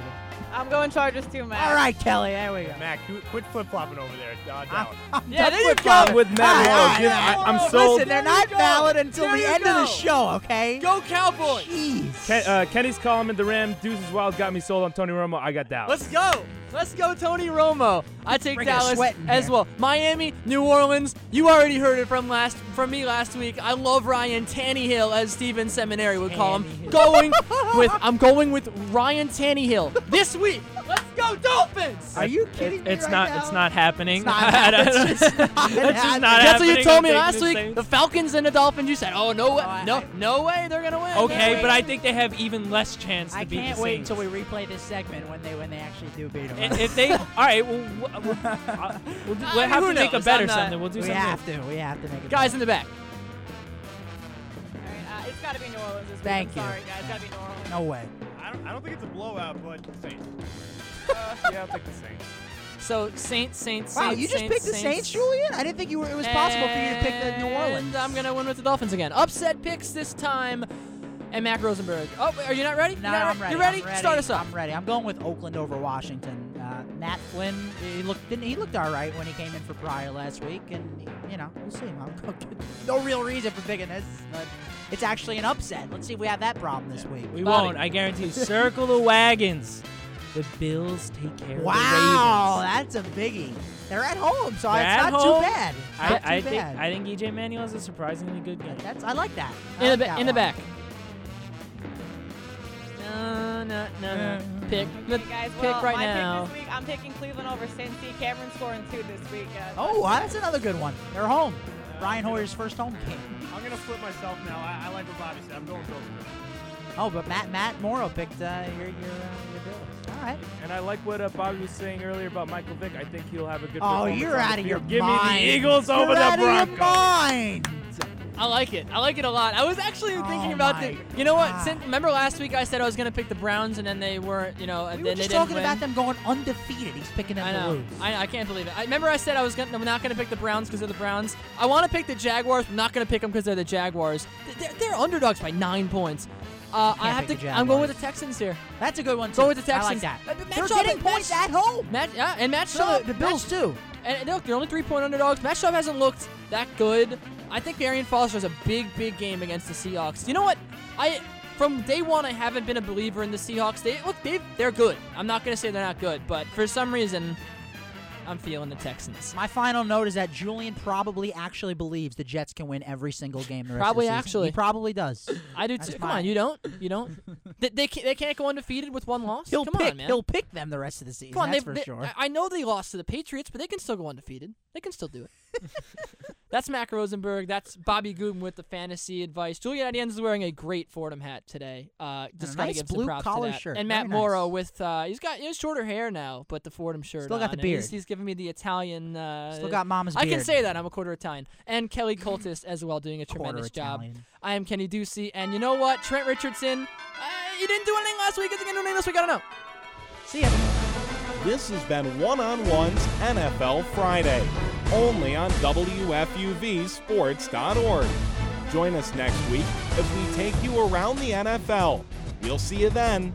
I'm going Chargers too, Mac. All right, Kelly. There we go. Mac, you quit flip flopping over there. Uh, I'm, down. I'm Yeah, done there you with go. With Matt All right, Moore, all right, give- all right. I- I'm sold. Listen, they're not go. valid until There the you end of the go. show. Okay. Go Cowboys! Jeez. Ken, uh, Kenny's calling in the Ram. Deuces Wild got me sold on Tony Romo. I got Dallas. Let's go. Let's go, Tony Romo. I take Bring a Dallas sweat in as here. well. Miami, New Orleans. You already heard it from last from me last week. I love Ryan Tannehill, as Steven Seminary would call him. Tannehill. Going with I'm going with Ryan Tannehill this week. Let's go Dolphins. Are you kidding me It's right not. now? It's not happening. It's not happening. It's just not That's happening. That's what you told me last week. Saints. The Falcons and the Dolphins. You said, "Oh no, way, I- no, I- no way, they're gonna win." Okay, but. I think they have even less chance to I beat can't wait until we replay this segment when they when they actually do beat them. If they, all right, well, we'll, we'll, uh, we'll, do- I we'll have who to make a knows? better I'm something. We'll do we something. have to, we have to make it. guys in the back. All right, uh, it's got to be New Orleans this week. Thank I'm you. sorry, guys. It's got to be New Orleans. No way. I don't, I don't think it's a blowout, but Saints. Uh, yeah, I'll take the Saints. So Saints, Saints, Saints. Wow, Saints. you just Saints, picked the Saints, Julian? I didn't think you were. It was possible for you to pick the New Orleans. I'm gonna win with the Dolphins again. Upset picks this time. And Mac Rosenberg. Oh, are you not ready? No, you not I'm ready. You ready? Ready. Start us off. I'm ready. I'm going with Oakland over Washington. Uh, Matt Flynn, he looked didn't, he looked all right when he came in for Pryor last week, and you know we'll see. I'm, no real reason for picking this, but it's actually an upset. Let's see if we have that problem this week. We Bobby. won't. I guarantee. you. Circle the wagons. The Bills take care Wow, of the Ravens. that's a biggie. They're at home, so They're it's not home. too bad. I, Not I too think bad. I think EJ Manuel is a surprisingly good game. That's I like that. I In like the, that ba- in the back. No, no, no, no. Pick the guys, pick well, right my now. pick this week, I'm picking Cleveland over Cincy. Cameron scoring two this week. Uh, Oh, wow, that's another good one. They're home. Brian Hoyer's first home game. I'm gonna flip myself now. I, I like what Bobby said. I'm going Bills. Oh, but Matt Matt Morrow picked uh, your your uh, your Bills. All right. And I like what uh, Bobby was saying earlier about Michael Vick. I think he'll have a good. Oh, you're out of your field. Give mind. me the Eagles You're over the out of your Broncos. mind. I like it. I like it a lot. I was actually thinking Oh about the. You know what? Since, remember last week I said I was gonna pick the Browns and then they weren't. You know, and We then were just they talking win. about them going undefeated. He's picking them I know. I, I can't believe it. I remember I said I was gonna, I'm not going to pick the Browns because they're the Browns. I want to pick the Jaguars. I'm not going to pick them because they're the Jaguars. They're, they're underdogs by nine points. Uh, I have to. I'm going with the Texans here. That's a good one. Too. Go with the Texans. I like that. They're getting points at home. Matt, yeah, and Matt So Schaub. the Bills Matt, too. And look, they're only three point underdogs. Matt Schaub hasn't looked that good. I think Arian Foster has a big, big game against the Seahawks. You know what? I from day one I haven't been a believer in the Seahawks. They look they they're good. I'm not gonna say they're not good, but for some reason I'm feeling the Texans. My final note is that Julian probably actually believes the Jets can win every single game. The rest Probably of the season. actually. he probably does. I do too. Come on, you don't? You don't? they, they, can't, they can't go undefeated with one loss. He'll Come pick. on, man. He'll pick them the rest of the season. Come on, that's they, for they- sure. I- know they lost to the Patriots, but they can still go undefeated. They can still do it. That's Mac Rosenberg. That's Bobby Gooden with the fantasy advice. Julian Adiens is wearing a great Fordham hat today. Uh, just nice blue props collar shirt. And Matt nice. Morrow with uh, he's got he has shorter hair now, but the Fordham shirt. Still got the and He's, beard. he's giving me the Italian. Uh, Still got mama's I can say that I'm a quarter Italian. And Kelly Coltis as well, doing a tremendous job. I am Kenny Ducey, and you know what? Trent Richardson, uh, you didn't do anything last week. Is he gonna do anything this week? I don't know. See ya. This has been One on One's NFL Friday, only on WFUVSports.org. Join us next week as we take you around the NFL. We'll see you then.